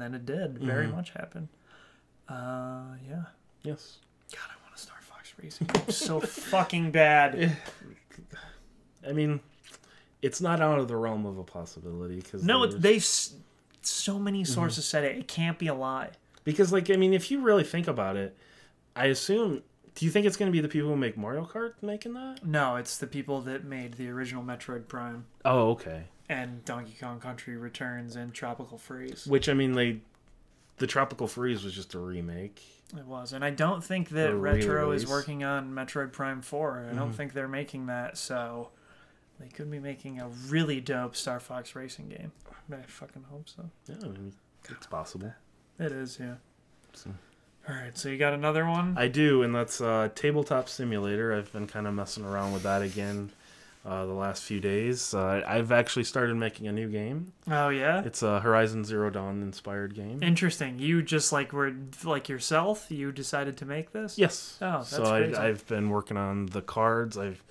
and then it did very Mm-hmm. much happen. Uh, yeah. Yes. God, I want a Star Fox Racing so fucking bad. I mean it's not out of the realm of a possibility cuz No, it, they so many sources Mm-hmm. said it. It can't be a lie. because like I mean if you really think about it, I assume do you think it's going to be the people who make Mario Kart making that? No, it's the people that made the original Metroid Prime Oh, okay. And Donkey Kong Country Returns and Tropical Freeze. Which I mean, they the Tropical Freeze was just a remake. It was, and I don't think that Retro is working on Metroid Prime Four. I Mm-hmm. don't think they're making that, so they could be making a really dope Star Fox Racing game. But I fucking hope so. Yeah, I mean, it's possible. It is, yeah. So- All right, so you got another one? I do, and that's uh, Tabletop Simulator. I've been kind of messing around with that again uh, the last few days. Uh, I've actually started making a new game. oh yeah. It's a Horizon Zero Dawn inspired game. Interesting. You just like were like yourself. You decided to make this. Yes. Oh, that's so crazy. I, I've been working on the cards. I've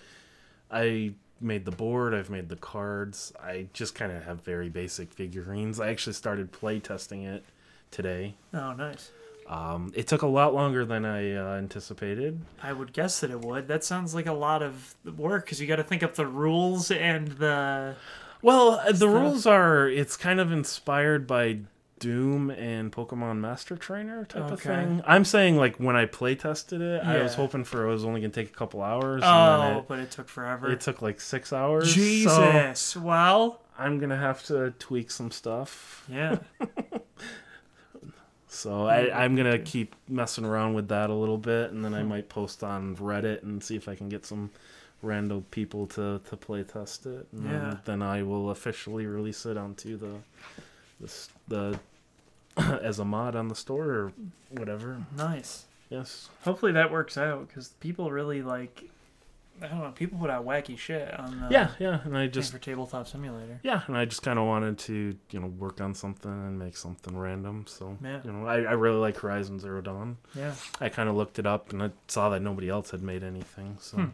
I made the board. I've made the cards. I just kind of have very basic figurines. I actually started play testing it today. Oh, nice. Um, it took a lot longer than I uh, anticipated. I would guess that it would. That sounds like a lot of work because you got to think up the rules and the. Well, uh, the rules are it's kind of inspired by Doom and Pokemon Master Trainer type of thing. I'm saying like when I play tested it, I was hoping for it was only gonna take a couple hours. and Oh, then but it took forever. it, it took like six hours. So Jesus. Well, I'm gonna have to tweak some stuff. yeah. So I, I'm gonna keep messing around with that a little bit, and then I hmm. might post on Reddit and see if I can get some random people to, to play test it. And Yeah. then, then I will officially release it onto the the the as a mod on the store or whatever. Nice. Yes. Hopefully that works out because people really like. I don't know. People put out wacky shit on the Yeah, yeah, and I just for tabletop simulator. yeah, and I just kind of wanted to you know work on something and make something random. So Yeah. you know I, I really like Horizon Zero Dawn. Yeah. I kind of looked it up and I saw that nobody else had made anything. So. Hmm.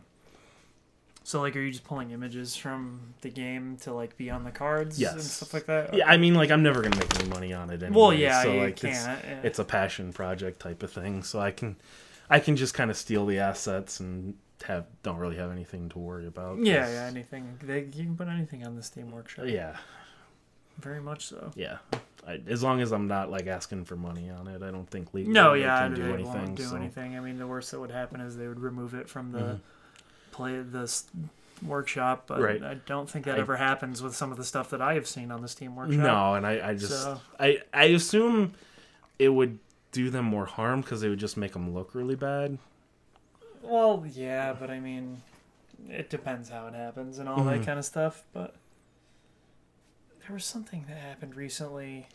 So like, are you just pulling images from the game to like be on the cards and stuff like that? Yeah, I mean, like I'm never gonna make any money on it anyway. Well, yeah, so you like can't. it's yeah. it's a passion project type of thing. So I can, I can just kind of steal the assets and have don't really have anything to worry about. yeah, yeah. Anything they, you can put anything on the Steam Workshop. yeah, Very much so. yeah. I, as long as I'm not like asking for money on it, I don't think legally No, they yeah, can they do won't anything. do so. anything. I mean, the worst that would happen is they would remove it from the Mhm. play the workshop. But Right. I don't think that I- ever happens with some of the stuff that I have seen on the Steam Workshop. No, and I, I just, So- I, I assume it would do them more harm because it would just make them look really bad. Well, yeah, but I mean, it depends how it happens and all that Mhm. kind of stuff. But there was something that happened recently.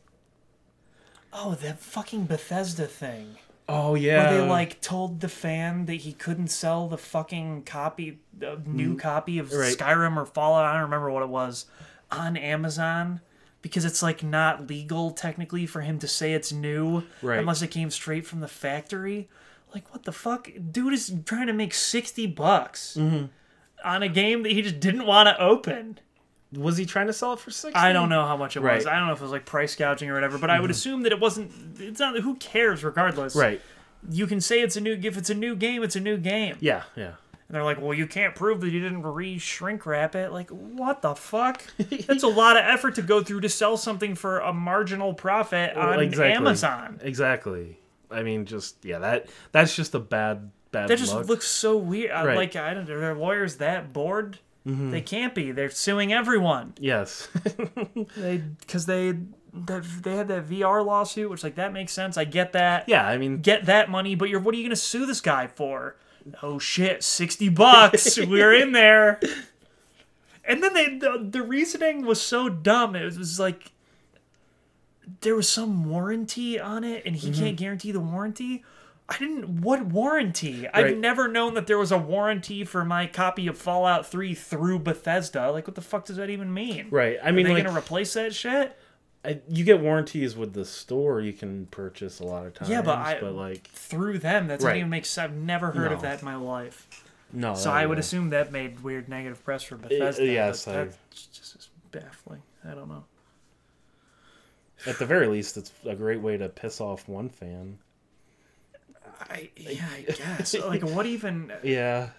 Oh, that fucking Bethesda thing. Oh yeah, Where they like told the fan that he couldn't sell the fucking copy, the new copy of Mm. Right. Skyrim or Fallout. I don't remember what it was on Amazon because it's like not legal technically for him to say it's new Right. unless it came straight from the factory. Like what the fuck, dude is trying to make sixty bucks Mm-hmm. on a game that he just didn't want to open. was he trying to sell it for sixty? I don't know how much it was. Right. Mm-hmm. I don't know if it was like price gouging or whatever, but I would assume that it wasn't. It's not. Who cares? Regardless, Right. you can say it's a new if it's a new game it's a new game Yeah. Yeah. And they're like, well, you can't prove that you didn't re shrink wrap it. Like, what the fuck? That's a lot of effort to go through to sell something for a marginal profit on exactly. Amazon. Exactly. I mean, just yeah, that that's just a bad bad. That just luck. looks so weird. I- Right. Like, I don't Are their lawyers that bored? Mm-hmm. They can't be. They're suing everyone. Yes. They because they that they had that VR lawsuit, which like that makes sense. I get that. yeah, I mean, Get that money, but you're what are you gonna sue this guy for? Oh shit, sixty bucks. We're in there. And then they the, the reasoning was so dumb. It was like there was some warranty on it, and he mm-hmm. can't guarantee the warranty. I didn't. What warranty? I've never known that there was a warranty for my copy of Fallout Three through Bethesda. Like, what the fuck does that even mean? right. I Are mean, they like, gonna replace that shit? I, you get warranties with the store you can purchase a lot of times. Yeah, but I- like, Through them, that doesn't Right. even make sense. I've never heard of that in my life. no. So I would yeah. assume that made weird negative press for Bethesda. yes, I- that's just baffling. I don't know. At the very least, it's a great way to piss off one fan. I yeah, I guess. like, what even? Yeah.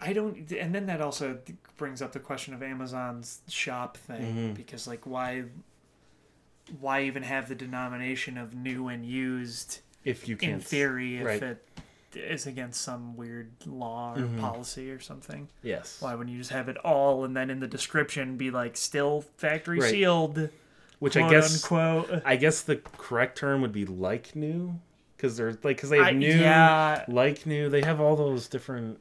I don't. And then that also brings up the question of Amazon's shop thing Mm-hmm. because, like, why, why even have the denomination of new and used If you can. in theory if right. it is against some weird law or Mm-hmm. policy or something? Yes. Why wouldn't you just have it all and then in the description be like still factory Right. sealed? Which I guess unquote. I guess the correct term would be like new because they're like because they have I- new yeah. like new. They have all those different.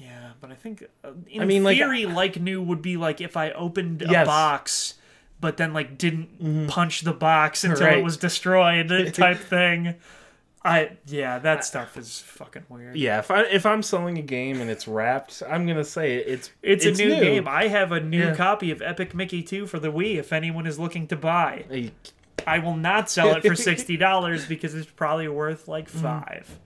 Yeah, but I think uh, in I mean, like- theory, like, new would be like if I opened a Yes. box, but then like didn't punch the box until Right. it was destroyed, type thing. I yeah, that stuff is fucking weird. Yeah, if I if I'm selling a game and it's wrapped, I'm gonna say it's It's, a new, new. game. I have a new Yeah. copy of Epic Mickey 2 for the Wii if anyone is looking to buy. Hey, I will not sell it for $60 because it's probably worth like 5.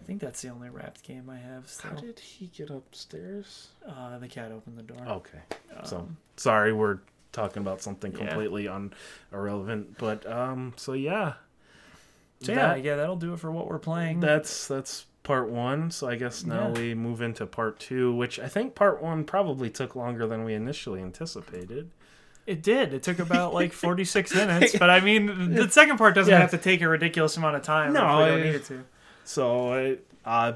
I think that's the only wrapped game I have How did he get upstairs? Uh, the cat opened the door. Okay, so sorry, we're talking about something Um, yeah. completely un irrelevant, but um, so yeah, So yeah, that- yeah, that'll do it for what we're playing. that's that's part one. So I guess now Yeah. we move into part two, which I think part one probably took longer than we initially anticipated. It did. It took about like 46 minutes, but I mean, the second part doesn't Yeah. have to take a ridiculous amount of time. No, we don't I- need it to. So I, uh,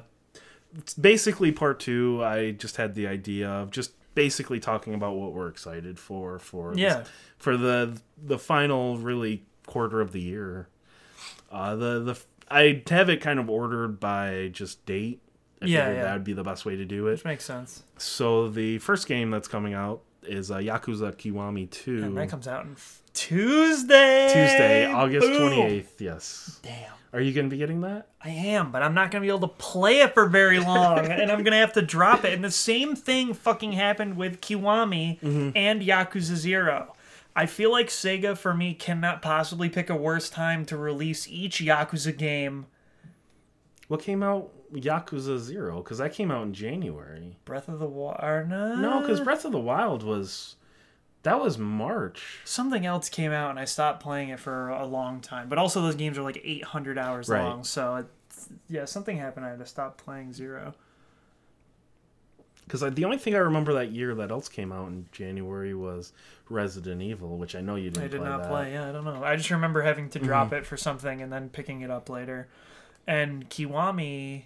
basically part two. I just had the idea of just basically talking about what we're excited for for this- Yeah. for the the final really quarter of the year. Uh, the the I have it kind of ordered by just date. I Yeah, yeah. that would be the best way to do it. Which makes sense. So the first game that's coming out is uh, Yakuza Kiwami Two. And that comes out on f- Tuesday. Tuesday, August twenty eighth. Yes. Damn. Are you going to be getting that? I am, but I'm not going to be able to play it for very long, and I'm going to have to drop it. And the same thing fucking happened with Kiwami Mm-hmm. and Yakuza Zero. I feel like Sega, for me, cannot possibly pick a worse time to release each Yakuza game. What came out? Yakuza Zero, because that came out in January. Breath of the Wild. No, No, because Breath of the Wild was that was March. something else came out, and I stopped playing it for a long time. But also, those games are like 800 hours Right. long, so yeah, something happened. I had to stop playing Zero. Because the only thing I remember that year that else came out in January was Resident Evil, which I know you didn't play. I did play not that. Mm-hmm. play. Yeah, I don't know. I just remember having to drop it for something and then picking it up later. And Kiwami,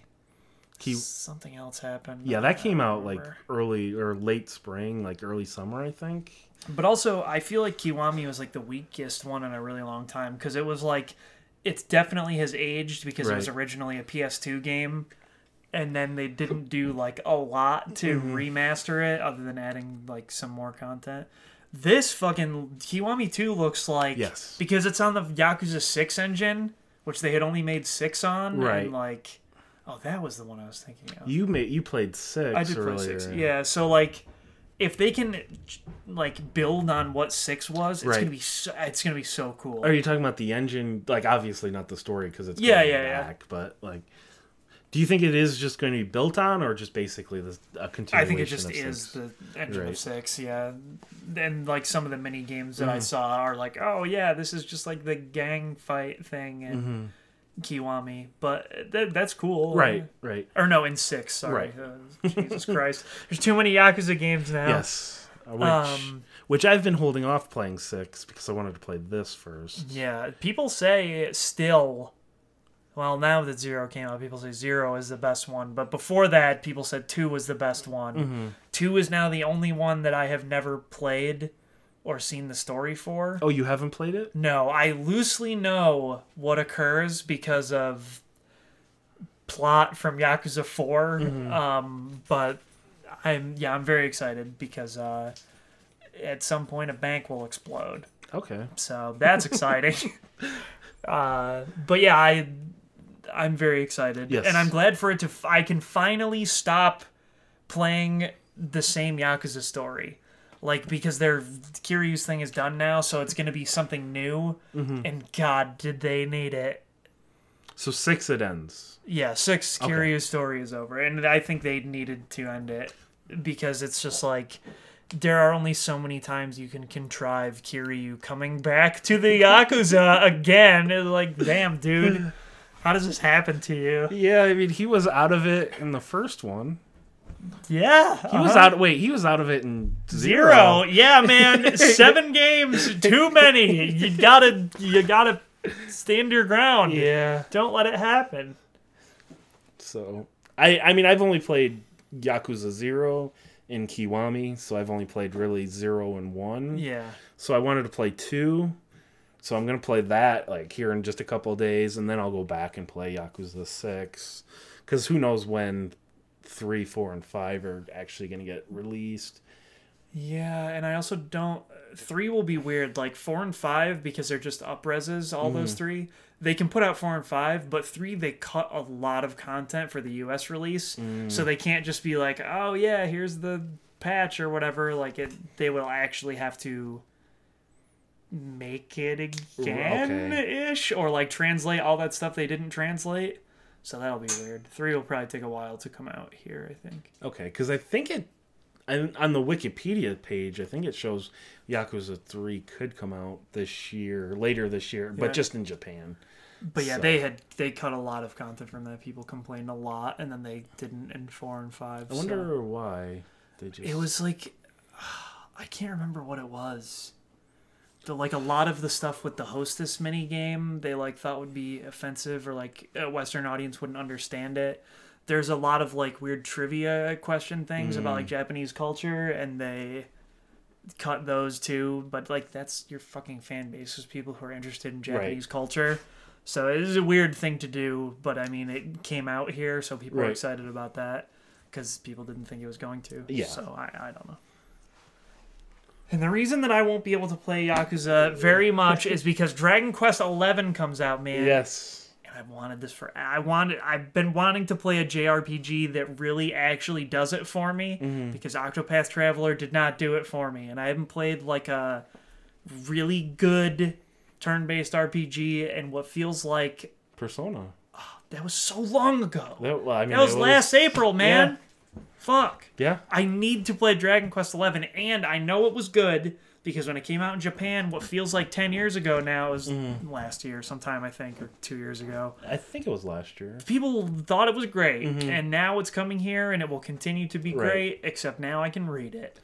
Ki- something else happened. yeah, that came out like early or late spring, like early summer, I think. But also, I feel like Kiwami was like the weakest one in a really long time because it was like it's definitely has aged because it was originally a PS2 game, and then they didn't do like a lot to Mm-hmm. remaster it other than adding like some more content. This fucking Kiwami 2 looks like Yes. because it's on the Yakuza 6 engine, which they had only made 6 on Right. and like oh, that was the one I was thinking of. You made you played six. I did earlier. play six. Yeah, so like, if they can like build on what six was, it's Right. gonna be so, it's gonna be so cool. Are you talking about the engine? Like, obviously not the story because it's Yeah, yeah, yeah. But like, do you think it is just going to be built on, or just basically the, a continuation? I think it just is the engine of six, yeah. And like some of the mini games that I Mm-hmm. saw are like, oh yeah, this is just like the gang fight thing, and Mm-hmm. Kiwami, but that, that's cool. Right, right. Or no, in six. Sorry. Right. Uh, Jesus Christ. There's too many Yakuza games now. Yes. Which, Um, which I've been holding off playing six because I wanted to play this first. Yeah, people say still. Well, now that Zero came out, people say Zero is the best one. But before that, people said Two was the best one. Mm-hmm. Two is now the only one that I have never played or seen the story for. Oh, you haven't played it? No, I loosely know what occurs because of plot from Yakuza 4. Mm-hmm. Um, but I'm yeah, I'm very excited because uh, at some point a bank will explode. Okay. So that's exciting. uh, but yeah, I I'm very excited, Yes. and I'm glad for it to. f- I can finally stop playing the same Yakuza story, like because their Kiryu's thing is done now, so it's gonna be something new. Mm-hmm. And God, did they need it? So six it ends. Yeah, six Okay. Kiryu's story is over, and I think they needed to end it because it's just like there are only so many times you can contrive Kiryu coming back to the Yakuza again. It's like, damn, dude, how does this happen to you? Yeah, I mean he was out of it in the first one. Yeah, He was uh-huh. out. Wait, he was out of it in zero. zero. Yeah, man, seven games, too many. You gotta, you gotta stand your ground. Yeah. Don't let it happen. So I I mean I've only played Yakuza Zero in Kiwami, so I've only played really zero and one. Yeah. So I wanted to play two. So I'm gonna play that like here in just a couple of days, and then I'll go back and play Yakuza Six, because who knows when three, four, and five are actually gonna get released. Yeah, and I also don't. Three will be weird. Like four and five, because they're just upreses, all those mm. three. They can put out four and five, but three, they cut a lot of content for the US release. So mm. they can't just be like, oh, yeah, here's the patch or whatever. Like, it, they will actually have to make it again ish, or like translate all that stuff they didn't translate. So that'll be weird. Three will probably take a while to come out here, I think. Okay, because I think it. On on the Wikipedia page, I think it shows Yakuza 3 could come out this year, later this year, Yeah. but just in Japan. But yeah, So- they had they cut a lot of content from that. People complained a lot, and then they didn't in four and five. I so- wonder why they just. It was like I can't remember what it was. The, like a lot of the stuff with the hostess mini game, they like thought would be offensive or like a Western audience wouldn't understand it. There's a lot of like weird trivia question things about Mm. like Japanese culture, and they cut those too. But like that's your fucking fan base is people who are interested in Japanese culture. So it is a weird thing to do, but I mean it came out here, so people are excited about that because people didn't think it was going to. Yeah. So I, I don't know. And the reason that I won't be able to play Yakuza very much is because Dragon Quest XI comes out, man. Yes. And I've wanted this for I wanted I've been wanting to play a JRPG that really actually does it for me Mm-hmm. because Octopath Traveler did not do it for me and I haven't played like a really good turn-based RPG and what feels like Persona. that was so long ago. That, well, I mean, That was it last April, man. Fuck. Yeah. I need to play Dragon Quest XI, and I know it was good because when it came out in Japan, what feels like ten years ago now is Mm-hmm. last year, sometime I think, or two years ago. I think it was last year. People thought it was great, and now it's coming here, and it will continue to be Mm-hmm. Right. great. Except now I can read it.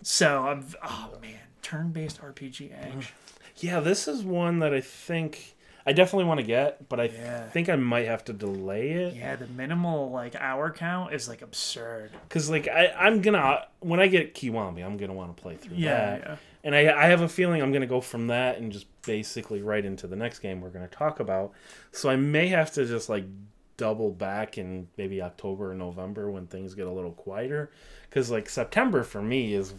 So I'm, oh man, turn-based RPG action. Yeah, this is one that I think I definitely want to get, but I Yeah. think I might have to delay it Yeah, the minimal like hour count is like absurd. because, like, I, I'm gonna when I get Kiwami, I'm gonna want to play through Yeah, that, yeah. and I, I have a feeling I'm gonna go from that and just basically right into the next game we're gonna talk about. So I may have to just like double back in maybe October or November when things get a little quieter, because like September for me is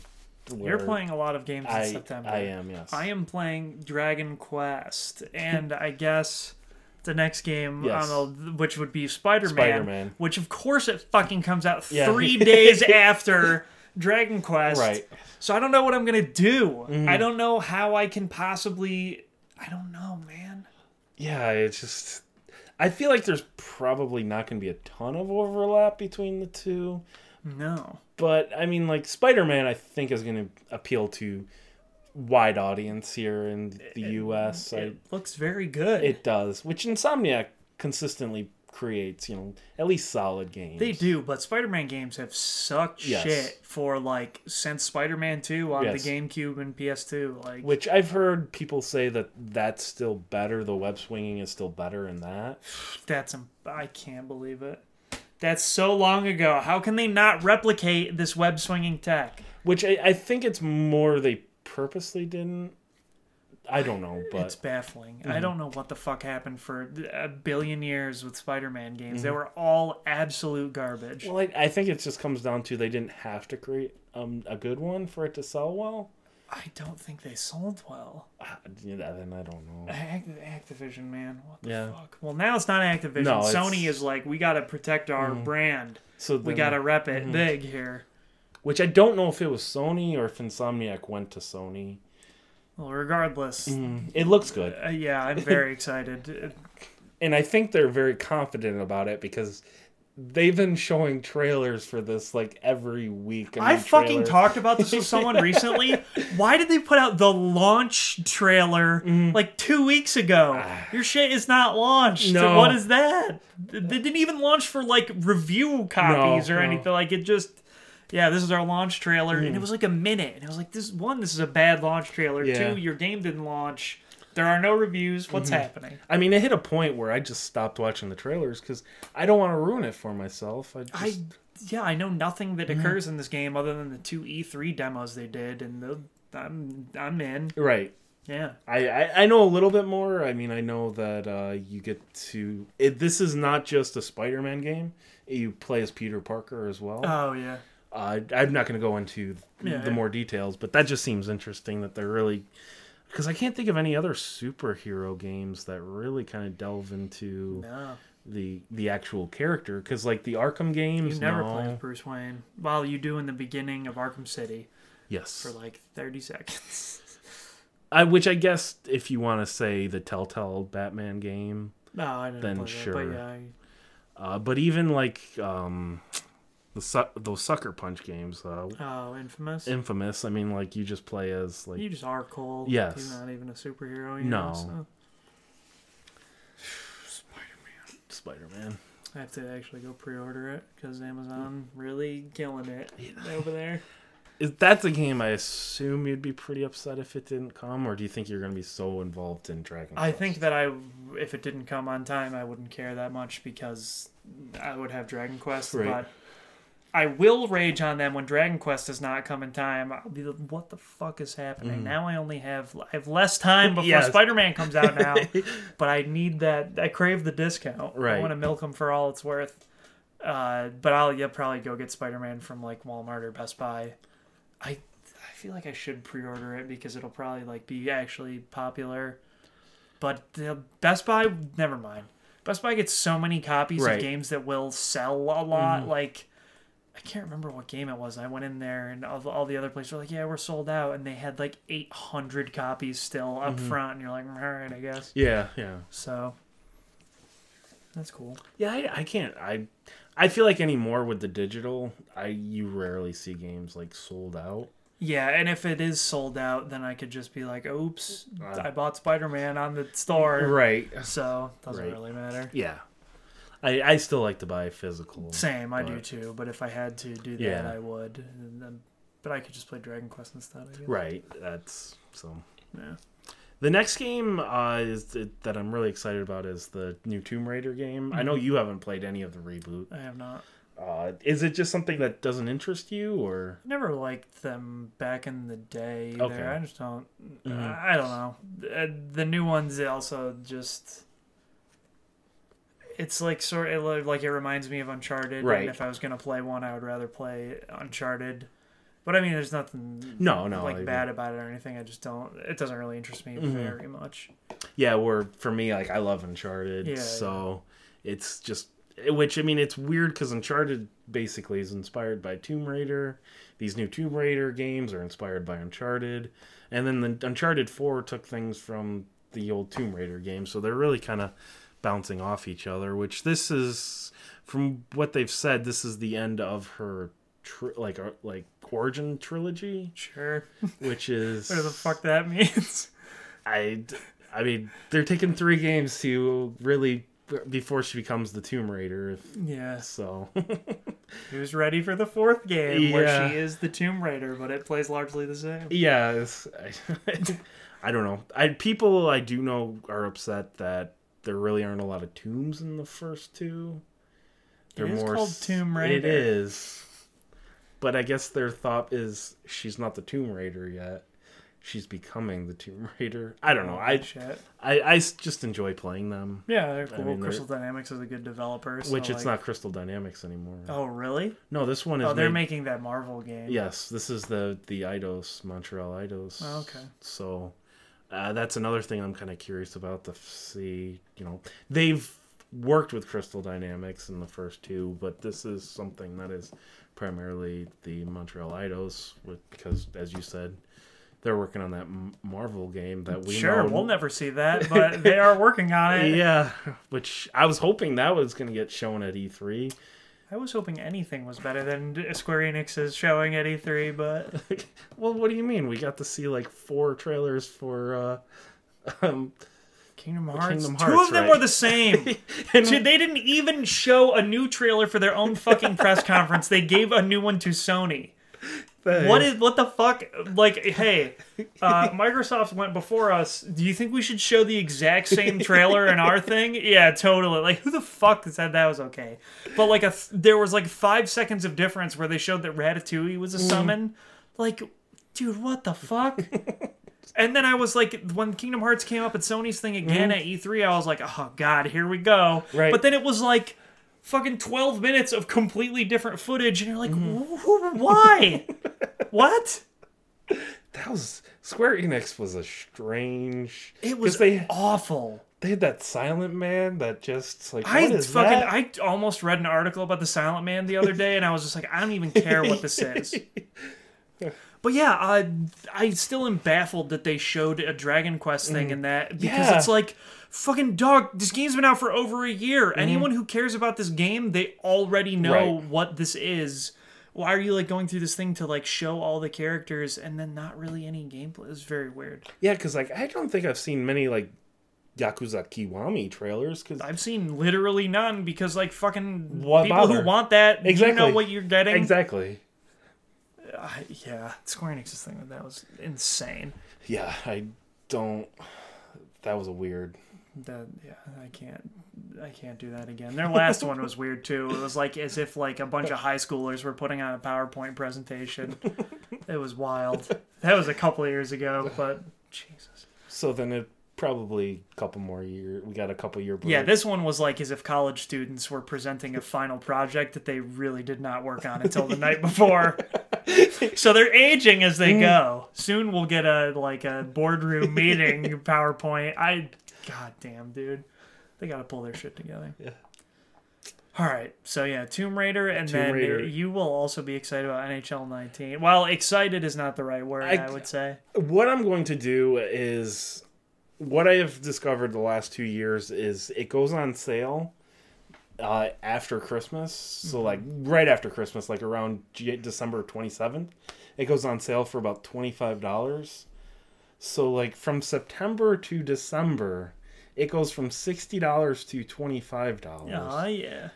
You're playing a lot of games in I September. I am yes I am playing Dragon Quest, and I guess the next game, Yes. I which would be Spider Man, which of course it fucking comes out Yeah. three days after Dragon Quest. right. So I don't know what I'm gonna do. Mm-hmm. I don't know how I can possibly. I don't know, man. Yeah, it's just. I feel like there's probably not going to be a ton of overlap between the two. No. But, I mean, like, Spider Man, I think, is going to appeal to wide audience here in the US. I, It looks very good. it does, which Insomniac consistently creates you know at least solid games. They do, but Spider-Man games have sucked Yes. shit for like since Spider-Man 2 on Yes. the GameCube and PS2. Like, Which I've heard people say that that's still better. The web swinging is still better in that. that's um, I can't believe it. That's so long ago. How can they not replicate this web swinging tech? Which I, I think it's more they purposely didn't. I don't know, but It's baffling. Mm-hmm. I don't know what the fuck happened for a billion years with Spider-Man games. Mm-hmm. They were all absolute garbage. well, I, I think it just comes down to they didn't have to create um, a good one for it to sell well. I don't think they sold well. Ah, yeah, then I don't know. Act- Activision, man, what the Yeah. fuck? Well, now it's not Activision. No, it's- Sony is like, we gotta protect our Mhm. brand. So We gotta rep it Mhm. big here. which I don't know if it was Sony or if Insomniac went to Sony. Well, regardless, It looks good, uh, yeah, I'm very excited. and I think they're very confident about it because they've been showing trailers for this like every week. I, fucking talked about this with someone recently. Why did they put out the launch trailer mm-hmm. like two weeks ago? Ah. Your shit is not launched. No. What is that? They didn't even launch for like review copies No, or no. anything. Like it just. Yeah, this is our launch trailer, and it mm. was like a minute, and I was like, "This one, this is a bad launch trailer. Yeah. Two, your game didn't launch. There are no reviews. What's happening?" I mean, it hit a point where I just stopped watching the trailers because I don't want to ruin it for myself. I just, I yeah, I know nothing that occurs in this game other than the two E3 demos they did, and the, I'm I'm in. right. Yeah. I, I I know a little bit more. I mean, I know that uh, you get to. It, this is not just a Spider-Man game. You play as Peter Parker as well. Oh yeah. Uh, I'm not going to go into Yeah, the yeah. more details, but that just seems interesting that they're really. Because I can't think of any other superhero games that really kind of delve into No, the the actual character. Because like the Arkham games, you never no. play as Bruce Wayne. Well, you do in the beginning of Arkham City Yes, for like 30 seconds. I, which I guess if you want to say the Telltale Batman game, No, I didn't Then play sure. that, but yeah. I- uh, but even like um, the su- those Sucker Punch games, uh, Oh, Infamous. Infamous. I mean, like you just play as like you just are cool. Yes. You're not even a superhero. You No. Know, so. Spider-Man. I have to actually go pre-order it because Amazon really killing it over there. Is that's a game I assume you'd be pretty upset if it didn't come, or do you think you're going to be so involved in Dragon? I Quest? think that I, if it didn't come on time, I wouldn't care that much because I would have Dragon Quest. Right. But I will rage on them when Dragon Quest does not come in time. I'll be like, "What the fuck is happening?" Now I only have I have less time before Mm. Yes. Spider Man comes out now. but I need that. I crave the discount. Right. I want to milk them for all it's worth. Uh, but I'll yeah, probably go get Spider Man from like Walmart or Best Buy. I I feel like I should pre-order it because it'll probably like be actually popular. But the Best Buy, never mind. Best Buy gets so many copies Right. of games that will sell a lot. Like I can't remember what game it was. I went in there and all, all the other places were like, "Yeah, we're sold out," and they had like 800 copies still up front. And you're like, "All right, I guess." Yeah, yeah, So that's cool. yeah. I, I can't. I I feel like anymore with the digital, I you rarely see games like sold out. Yeah, and if it is sold out, then I could just be like, "Oops, Uh, I bought Spider Man on the store." Right. So it doesn't Right. really matter. Yeah. I I still like to buy physical. Same, I do too. But if I had to do that, Yeah. I would. And then, but I could just play Dragon Quest instead. I guess. Right. That's so. Yeah. The next game uh, is that I'm really excited about is the new Tomb Raider game. I Mm-hmm. know you haven't played any of the reboot. I have not. Uh, is it just something that doesn't interest you, or I never liked them back in the day. Either. Okay. I just don't. Mhm. I don't know. The new ones also just. It's like sort of like it reminds me of Uncharted. Right. And if I was gonna play one, I would rather play Uncharted. But I mean, there's nothing No, no, like I- bad about it or anything. I just don't. It doesn't really interest me Mhm. very much. yeah? Where for me, like I love Uncharted, Yeah, so it's just which I mean it's weird because Uncharted basically is inspired by Tomb Raider. These new Tomb Raider games are inspired by Uncharted, and then the Uncharted Four took things from the old Tomb Raider game, so they're really kind of bouncing off each other. Which this is, from what they've said, this is the end of her tri- like uh, like origin trilogy, Sure. which is Whatever the fuck that means. I, I mean, they're taking three games to really before she becomes the Tomb Raider. Yes. so Who's ready for the fourth game where she is the Tomb Raider, but it plays largely the same? yeah, it's, I, I don't know. I people I do know are upset that there really aren't a lot of tombs in the first two. It is called s- Tomb It Raider. is, but I guess their thought is she's not the Tomb Raider yet. She's becoming the Tomb Raider. I don't know. Oh, I Shit. I, I s- just enjoy playing them, Yeah, they're cool. mean, they're- Crystal Dynamics is a good developer. so, which it's like- not Crystal Dynamics anymore. Oh, really? No, this one is. Oh, they're made- making that Marvel game. Yes, this is the the Eidos Montreal Eidos. Oh, okay. So uh, that's another thing I'm kind of curious about to see. You know, they've worked with Crystal Dynamics in the first two, but this is something that is primarily the Montreal with because as you said, they're working on that Marvel game that we sure, know. we'll never see that, but they are working on it. Yeah, which I was hoping that was going to get shown at E E3. I was hoping anything was better than Square Enix's showing at E3, but well, what do you mean? We got to see like four trailers for uh, um, Kingdom Hearts. Kingdom Two of them right. were the same. and Dude, they didn't even show a new trailer for their own fucking press conference. They gave a new one to Sony. What is what the fuck? Like, hey, uh, Microsoft went before us. Do you think we should show the exact same trailer in our thing? Yeah, totally. Like, who the fuck said that was okay? But like, a th- there was like five seconds of difference where they showed that Ratatouille was a summon. Like, dude, what the fuck? And then I was like, when Kingdom Hearts came up at Sony's thing again at E3, I was like, oh god, here we go. Right. But then it was like fucking 12 minutes of completely different footage, and you're like, "Wh- why? what? that was Square Enix was a strange. It was they awful. they had that Silent Man that just like I fucking that? I almost read an article about the Silent Man the other day, and I was just like, I don't even care what this is. But yeah, uh, I still am baffled that they showed a Dragon Quest thing in that because Mm. Yeah. it's like, fucking dog. This game's been out for over a year. Mm-hmm. Anyone who cares about this game, they already know Right. what this is. Why are you like going through this thing to like show all the characters and then not really any gameplay? It's very weird. yeah, because like I don't think I've seen many like Yakuza Kiwami trailers because I've seen literally none because like fucking people bother? who want that, you know Exactly. what you're getting. exactly. Uh, yeah, Square Enix's thing that was insane. Yeah, I don't. That was a weird. That yeah, I can't, I can't do that again. Their last one was weird too. It was like as if like a bunch of high schoolers were putting on a PowerPoint presentation. It was wild. That was a couple of years ago, but Jesus. So then it probably a couple more years. We got a couple year break. Yeah, this one was like as if college students were presenting a final project that they really did not work on until the night before. So they're aging as they mm. go. Soon we'll get a like a boardroom meeting PowerPoint. I god damn, dude. They got to pull their shit together. Yeah. All right. So yeah, Tomb Raider and Tomb then Raider. you will also be excited about NHL 19. Well, excited is not the right word, I, I- would say. what I'm going to do is what I have discovered the last two years is it goes on sale uh, after Christmas. So like right after Christmas, like around G- December 27th, it goes on sale for about $25. So like from September to December, it goes from $60 to $25. Oh yeah.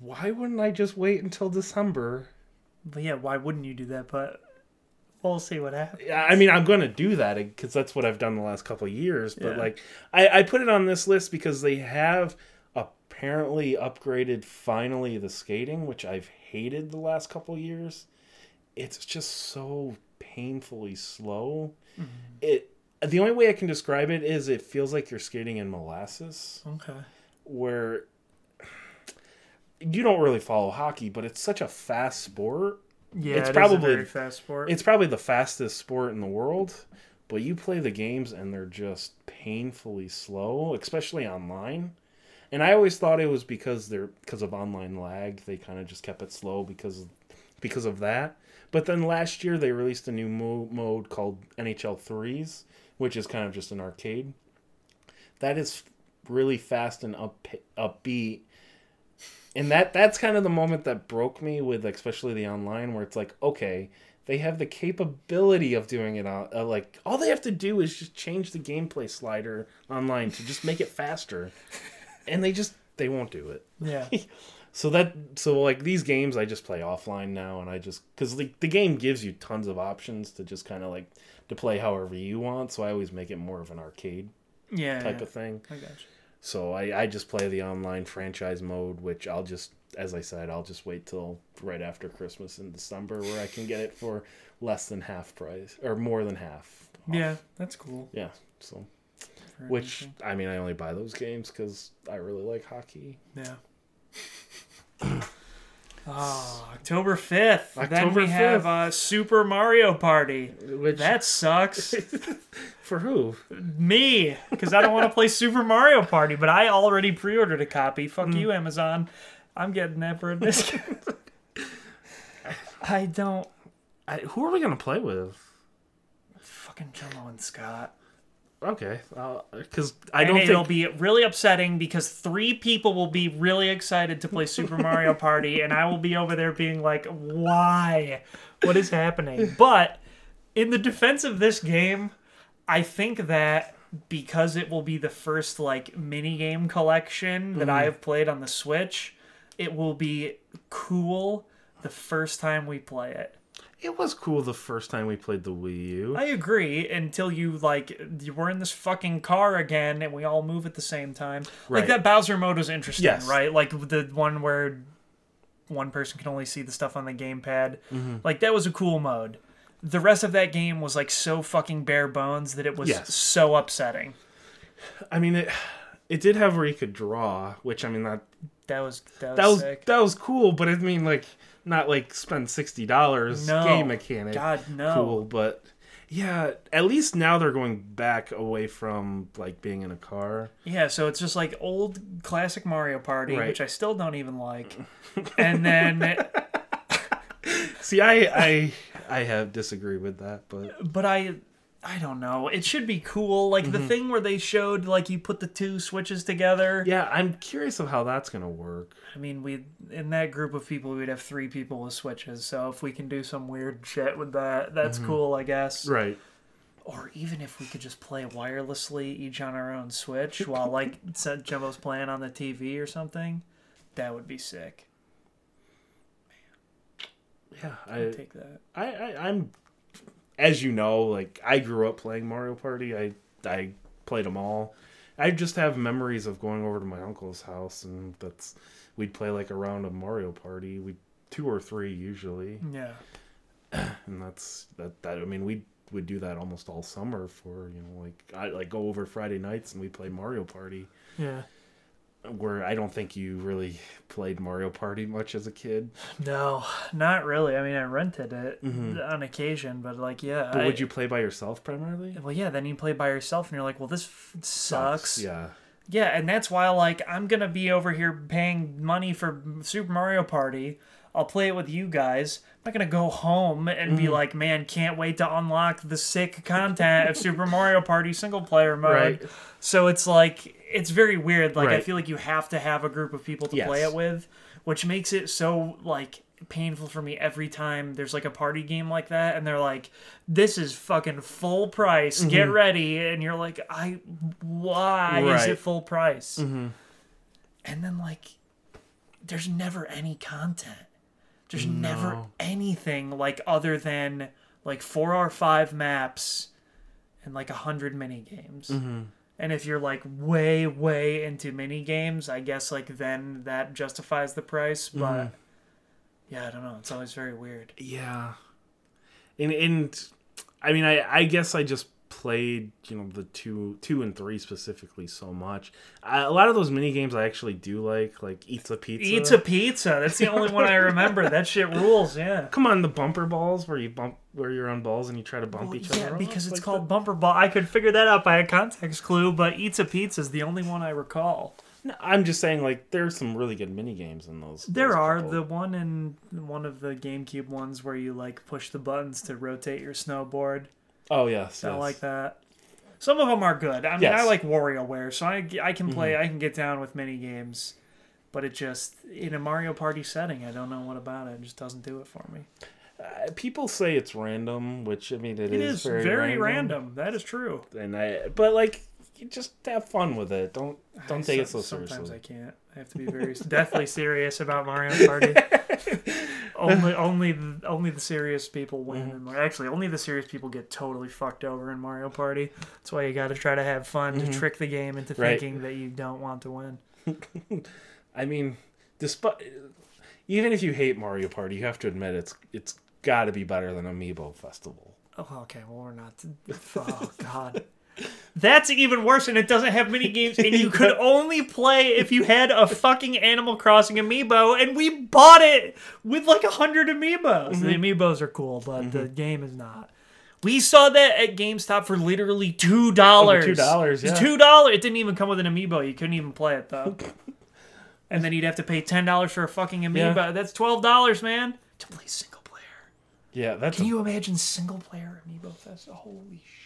Why wouldn't I just wait until December? But yeah, why wouldn't you do that? But we'll see what happens. Yeah, I mean, I'm going to do that eh, because that's what I've done the last couple of years. But Yeah. like, I, I put it on this list because they have apparently upgraded finally the skating, which I've hated the last couple of years. It's just so painfully slow. Mm-hmm. It the only way I can describe it is it feels like you're skating in molasses, Okay. where you don't really follow hockey, but it's such a fast sport Yeah, It's it probably- a very fast sport. it's probably the fastest sport in the world, but you play the games and they're just painfully slow, especially online. And I always thought it was because they're because of online lag. They kind of just kept it slow because because of that. But then last year they released a new mo- mode called NHL Threes, which is kind of just an arcade. That is really fast and up upbeat. And that that's kind of the moment that broke me with especially the online where it's like, okay, they have the capability of doing it on uh, like all they have to do is just change the gameplay slider online to just make it faster. and they just they won't do it. Yeah. So that so like these games I just play offline now, and I just because the the game gives you tons of options to just kind of like to play however you want. So I always make it more of an arcade Yeah. type yeah. of thing. I got you. So I, I just play the online franchise mode, which I'll just, as I said, I'll just wait till right after Christmas in December where I can get it for less than half price or more than half. off. Yeah, that's cool. Yeah. So, for which anything. I mean, I only buy those games because I really like hockey. Yeah. Oh, October 5th. then October we have 5th. uh, Super Mario Party. Which That sucks. for who? Me, because I don't want to play Super Mario Party, but I already pre ordered a copy. Fuck Mm. you, Amazon. I'm getting that for a discount. I don't. I, who are we gonna play with? Fucking Jomo and Scott. Okay, because I And don't it'll think be really upsetting because three people will be really excited to play Super Mario Party, and I will be over there being like, "Why? What is happening?" But in the defense of this game, I think that because it will be the first like mini game collection that mm. I have played on the Switch, it will be cool the first time we play it. It was cool the first time we played the Wii U. I agree until you like you were in this fucking car again and we all move at the same time. Like that Bowser mode was interesting, Yes. right? Like the one where one person can only see the stuff on the gamepad. Mm-hmm. Like that was a cool mode. The rest of that game was like so fucking bare bones that it was Yes. so upsetting. I mean, it it did have where you could draw, which I mean that That was that was, that was sick. that was cool, but I mean like not like spend sixty dollars No. game mechanic. God no. Cool, but yeah, at least now they're going back away from like being in a car. Yeah, so it's just like old classic Mario Party, Right. which I still don't even like. and then See, I I I have disagree with that, but but I I don't know. It should be cool. Like Mm-hmm. the thing where they showed like you put the two switches together. yeah, I'm curious of how that's gonna work. I mean, we in that group of people we'd have three people with switches. So if we can do some weird shit with that, that's cool, I guess. Mm-hmm. Right. Or even if we could just play wirelessly each on our own switch while like Jumbo's playing on the TV or something, that would be sick. Yeah, I'd I, take that. I, I I'm as you know, like I grew up playing Mario Party. I I played them all. I just have memories of going over to my uncle's house and that's we'd play like a round of Mario Party. We two or three usually, Yeah. and that's that. That I mean, we would do that almost all summer for you know like I like go over Friday nights and we play Mario Party. Yeah. Where I don't think you really played Mario Party much as a kid. No, not really. I mean, I rented it on occasion, but like, yeah. Mm-hmm. But I- would you play by yourself primarily? Well, yeah. Then you play by yourself, and you're like, "Well, this f- sucks." Yeah. Yeah, and that's why like I'm gonna be over here paying money for Super Mario Party. I'll play it with you guys. I'm not gonna go home and Mm-hmm. be like, man, can't wait to unlock the sick content of Super Mario Party single player mode. Right. So it's like it's very weird. Like I feel like you have to have a group of people to Yes. play it with, which makes it so like painful for me every time there's like a party game like that and they're like this is fucking full price get ready and you're like i why is Mm-hmm. It full price and then like there's never any content there's never anything like other than like four or five maps and like a hundred mini games Mm-hmm. and if you're like way way into mini games i guess like then that justifies the price but Mm-hmm. yeah i don't know it's always very weird Yeah. And and I mean I I guess I just played, you know, the two two and three specifically so much. I, a lot of those mini games I actually do like, like Eats a Pizza. eats a pizza that's the only one i remember that shit rules yeah Come on, the bumper balls where you bump where you're on balls and you try to bump Well, each yeah, other. off, because it's like called bumper ball. I could figure that out by a context clue, but Eats a Pizza is the only one I recall. No, I'm just saying like there's some really good mini games in those. There those are the one in one of the GameCube ones where you like push the buttons to rotate your snowboard. Oh yes, I yes. like that. Some of them are good. I mean, Yes. I like WarioWare, so I, I can play. I can get down with mini games, but it just in a Mario Party setting, I don't know what about it. It just doesn't do it for me. Uh, people say it's random, which I mean It is very, random. That is true. and I but like you just have fun with it. Don't don't I take it so Sometimes seriously. Sometimes I can't. I have to be very deathly serious about Mario Party. only, only, the, only the serious people win. Mm-hmm. Actually, only the serious people get totally fucked over in Mario Party. That's why you got to try to have fun to trick the game into Mm-hmm. Right. thinking that you don't want to win. I mean, despite even if you hate Mario Party, you have to admit it's it's got to be better than Amiibo Festival. Oh, okay. Well, we're not. Oh God. That's even worse, and it doesn't have mini games, and you could only play if you had a fucking Animal Crossing amiibo, and we bought it with like a hundred amiibos. Mm-hmm. The amiibos are cool, but the mm-hmm. game is not. We saw that at GameStop for literally two dollars. $2, yeah. Two dollars. It didn't even come with an amiibo. You couldn't even play it though. and then you'd have to pay ten dollars for a fucking amiibo. Yeah. That's twelve dollars, man, to play single player. Yeah, that's Can a, you imagine single player amiibo fest? Holy shit.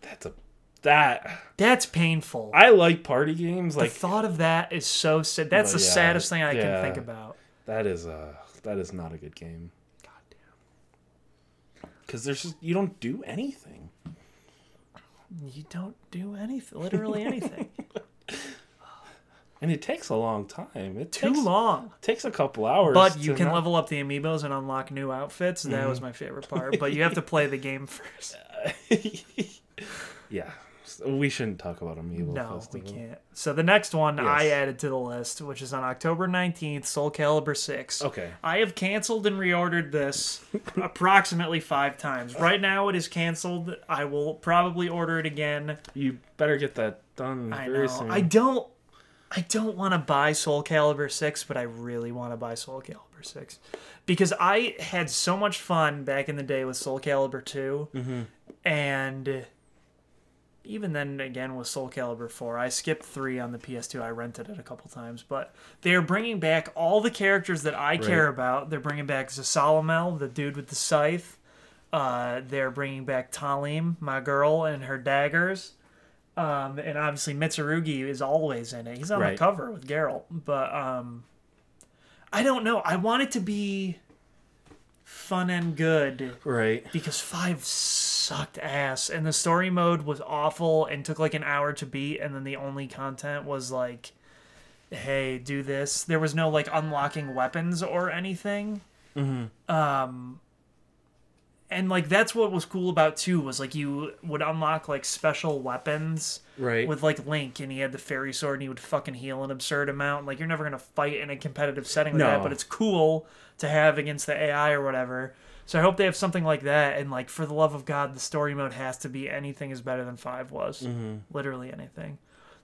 That's a that That's painful. I like party games the like thought of that is so sad. That's the yeah, saddest thing I yeah. can think about. that is uh that is not a good game Goddamn. because there's just you don't do anything. You don't do anything, literally anything. And it takes a long time. It Too takes, long. takes a couple hours. But you can not- level up the amiibos and unlock new outfits. That was my favorite part. But you have to play the game first. yeah, we shouldn't talk about Amiibo No, we Festival. can't. So the next one I added to the list, which is on October 19th, Soul Calibur 6. Okay. I have canceled and reordered this approximately five times. Right now it is canceled. I will probably order it again. You better get that done I very know. soon. I don't I don't want to buy Soul Calibur 6, but I really want to buy Soul Calibur 6 because I had so much fun back in the day with Soul Calibur 2 Mm-hmm. and even then again with Soul Calibur 4. I skipped 3 on the PS2. I rented it a couple times, but they're bringing back all the characters that I care about. They're bringing back Zasalamel, the dude with the scythe. Uh, they're bringing back Talim, my girl, and her daggers. Um, and obviously Mitsurugi is always in it. He's on Right. the cover with Geralt, but um, I don't know. I want it to be fun and good right. because five sucked ass, and the story mode was awful and took like an hour to beat, and then the only content was like, "Hey, do this." There was no like unlocking weapons or anything. Um, and like that's what was cool about two was like you would unlock like special weapons Right. with like Link, and he had the fairy sword, and he would fucking heal an absurd amount. Like you're never gonna fight in a competitive setting with that, but it's cool to have against the AI or whatever. So I hope they have something like that. And like for the love of God, the story mode has to be anything is better than five was, mm-hmm. literally anything.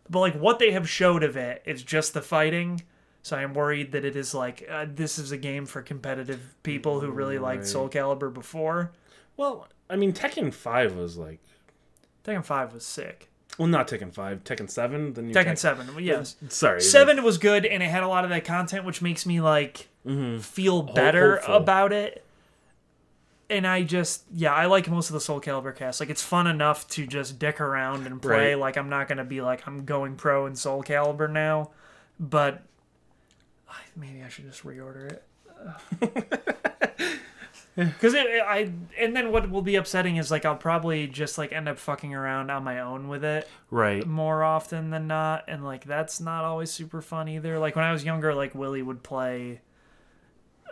But like what they have showed of it is just the fighting. So I'm worried that it is like uh, this is a game for competitive people who really liked Soul Calibur before. well, I mean, Tekken Five was like, Tekken Five was sick. well, not Tekken Five, Tekken Seven. The new Tekken Seven, uh, yes. Sorry, Seven was good and it had a lot of that content, which makes me like mm-hmm. feel better hopeful. about it. And I just, yeah, I like most of the Soul Calibur cast. Like, it's fun enough to just dick around and play. Right. Like, I'm not gonna be like I'm going pro in Soul Calibur now, but maybe I should just reorder it. Because it, I and then what will be upsetting is like I'll probably just like end up fucking around on my own with it right. more often than not and like that's not always super fun either like when i was younger like willie would play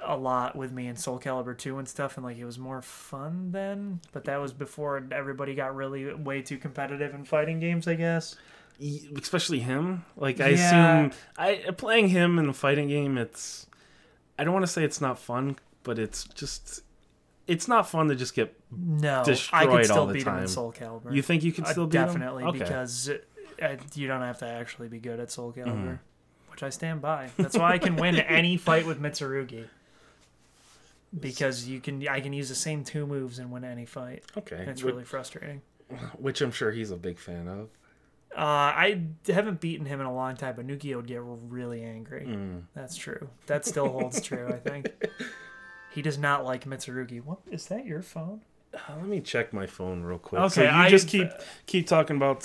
a lot with me in soul calibur 2 and stuff and like it was more fun then but that was before everybody got really way too competitive in fighting games i guess especially him. Like I Yeah. assume, I playing him in a fighting game. It's, I don't want to say it's not fun, but it's just, it's not fun to just get. no i Destroyed could still all the beat him in soul calibur You think you can Uh, still beat him? definitely Okay. because uh, you don't have to actually be good at soul calibur Mm-hmm. which i stand by that's why i can win any fight with mitsurugi because you can i can use the same two moves and win any fight okay, and it's Wh- really frustrating which I'm sure he's a big fan of. uh, i haven't beaten him in a long time but nuki would get really angry Mm. that's true that still holds true i think he does not like mitsurugi what is that your phone Uh, let me check my phone real quick. Okay, so you I- just keep keep talking about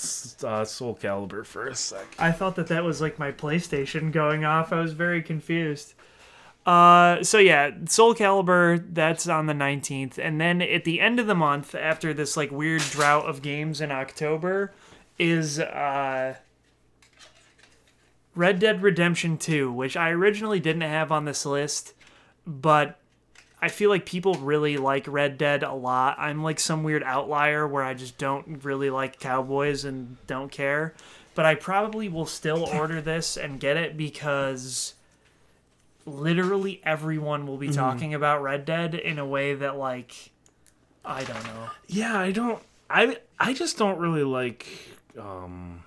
uh, Soul Calibur for a sec. I thought that that was like my PlayStation going off. I was very confused. Uh, so yeah, Soul Calibur that's on the 19th, and then at the end of the month, after this like weird drought of games in October, is uh, Red Dead Redemption 2, which I originally didn't have on this list, but I feel like people really like Red Dead a lot. I'm like some weird outlier where I just don't really like cowboys and don't care. But I probably will still order this and get it because literally everyone will be talking about Red Dead in a way that like I don't know. Yeah, I don't. I I just don't really like. um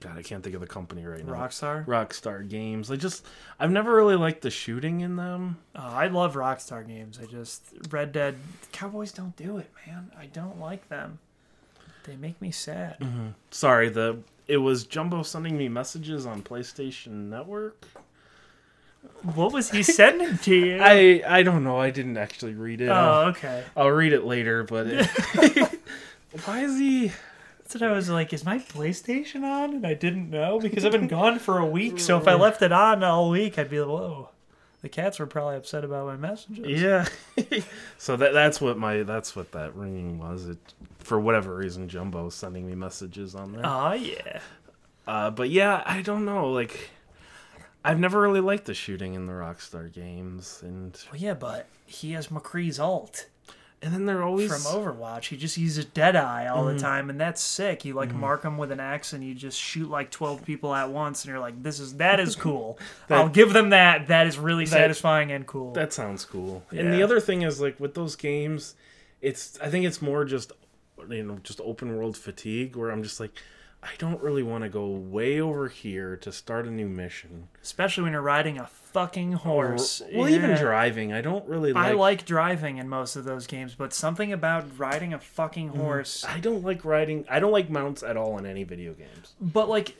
God, I can't think of the company right now. Rockstar? Rockstar games. I just I've never really liked the shooting in them. Oh, I love Rockstar games. I just Red Dead Cowboys don't do it, man. I don't like them. They make me sad. Sorry, the it was Jumbo sending me messages on PlayStation Network. What was he sending to you? I I don't know. I didn't actually read it. I'll, oh, okay. I'll read it later. But it, why is he? That's what I was like. Is my PlayStation on? And I didn't know because I've been gone for a week. So if I left it on all week, I'd be like, whoa. The cats were probably upset about my messages. Yeah. so that that's what my that's what that ringing was. It for whatever reason Jumbo sending me messages on there. Oh yeah. Uh, but yeah, I don't know. Like, I've never really liked the shooting in the Rockstar games, and Well, yeah, but he has McCree's ult and then they're always from Overwatch. He just uses Deadeye all the mm-hmm. time, and that's sick. You like mm-hmm. mark him with an axe, and you just shoot like twelve people at once, and you're like, "This is that is cool." I'll give them that. That is really satisfying and cool. that sounds cool. And the other thing is like with those games, it's I think it's more just you know just open world fatigue where I'm just like. I don't really want to go way over here to start a new mission. Especially when you're riding a fucking horse. Well, even driving, I don't really like. I like driving in most of those games, but something about riding a fucking mm, horse. I don't like riding. I don't like mounts at all in any video games. But like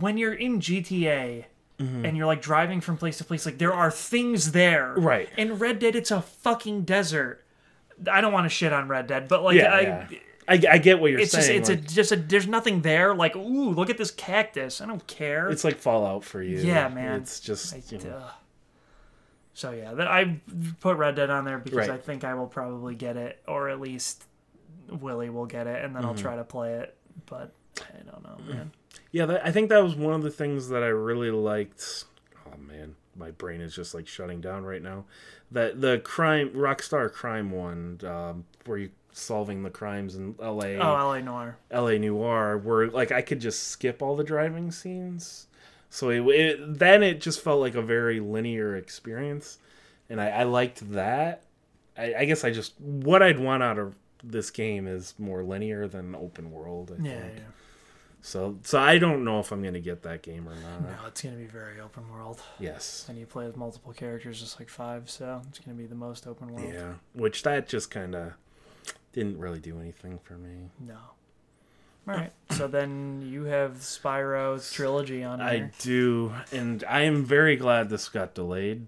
when you're in GTA mm-hmm. and you're like driving from place to place, like there are things there. Right. In Red Dead, it's a fucking desert. I don't want to shit on Red Dead, but like Yeah, I, yeah. I, I get what you're it's just saying. it's like, a just a there's nothing there. Like ooh, look at this cactus. I don't care. it's like Fallout for you. Yeah, man. It's just I- you know, ugh. So yeah, that I put Red Dead on there because Right. I think I will probably get it, or at least Willie will get it, and then Mm-hmm. I'll try to play it. But I don't know, man. yeah. That, I think that was one of the things that I really liked. Oh man, my brain is just like shutting down right now. That the crime Rockstar crime one, um, where you solving the crimes in L.A. Oh, LA Noire. L.A. Noire, where like I could just skip all the driving scenes. So it, it then it just felt like a very linear experience, and I, I liked that. I, I guess I just what I'd want out of this game is more linear than open world. I Yeah, think. yeah. So so I don't know if I'm gonna get that game or not. No, it's gonna be very open world, Yes. and you play with multiple characters, just like five. So it's gonna be the most open world. Yeah. Which that just kind of didn't really do anything for me. No. All right. So then you have Spyro's trilogy on it. I do, and I am very glad this got delayed.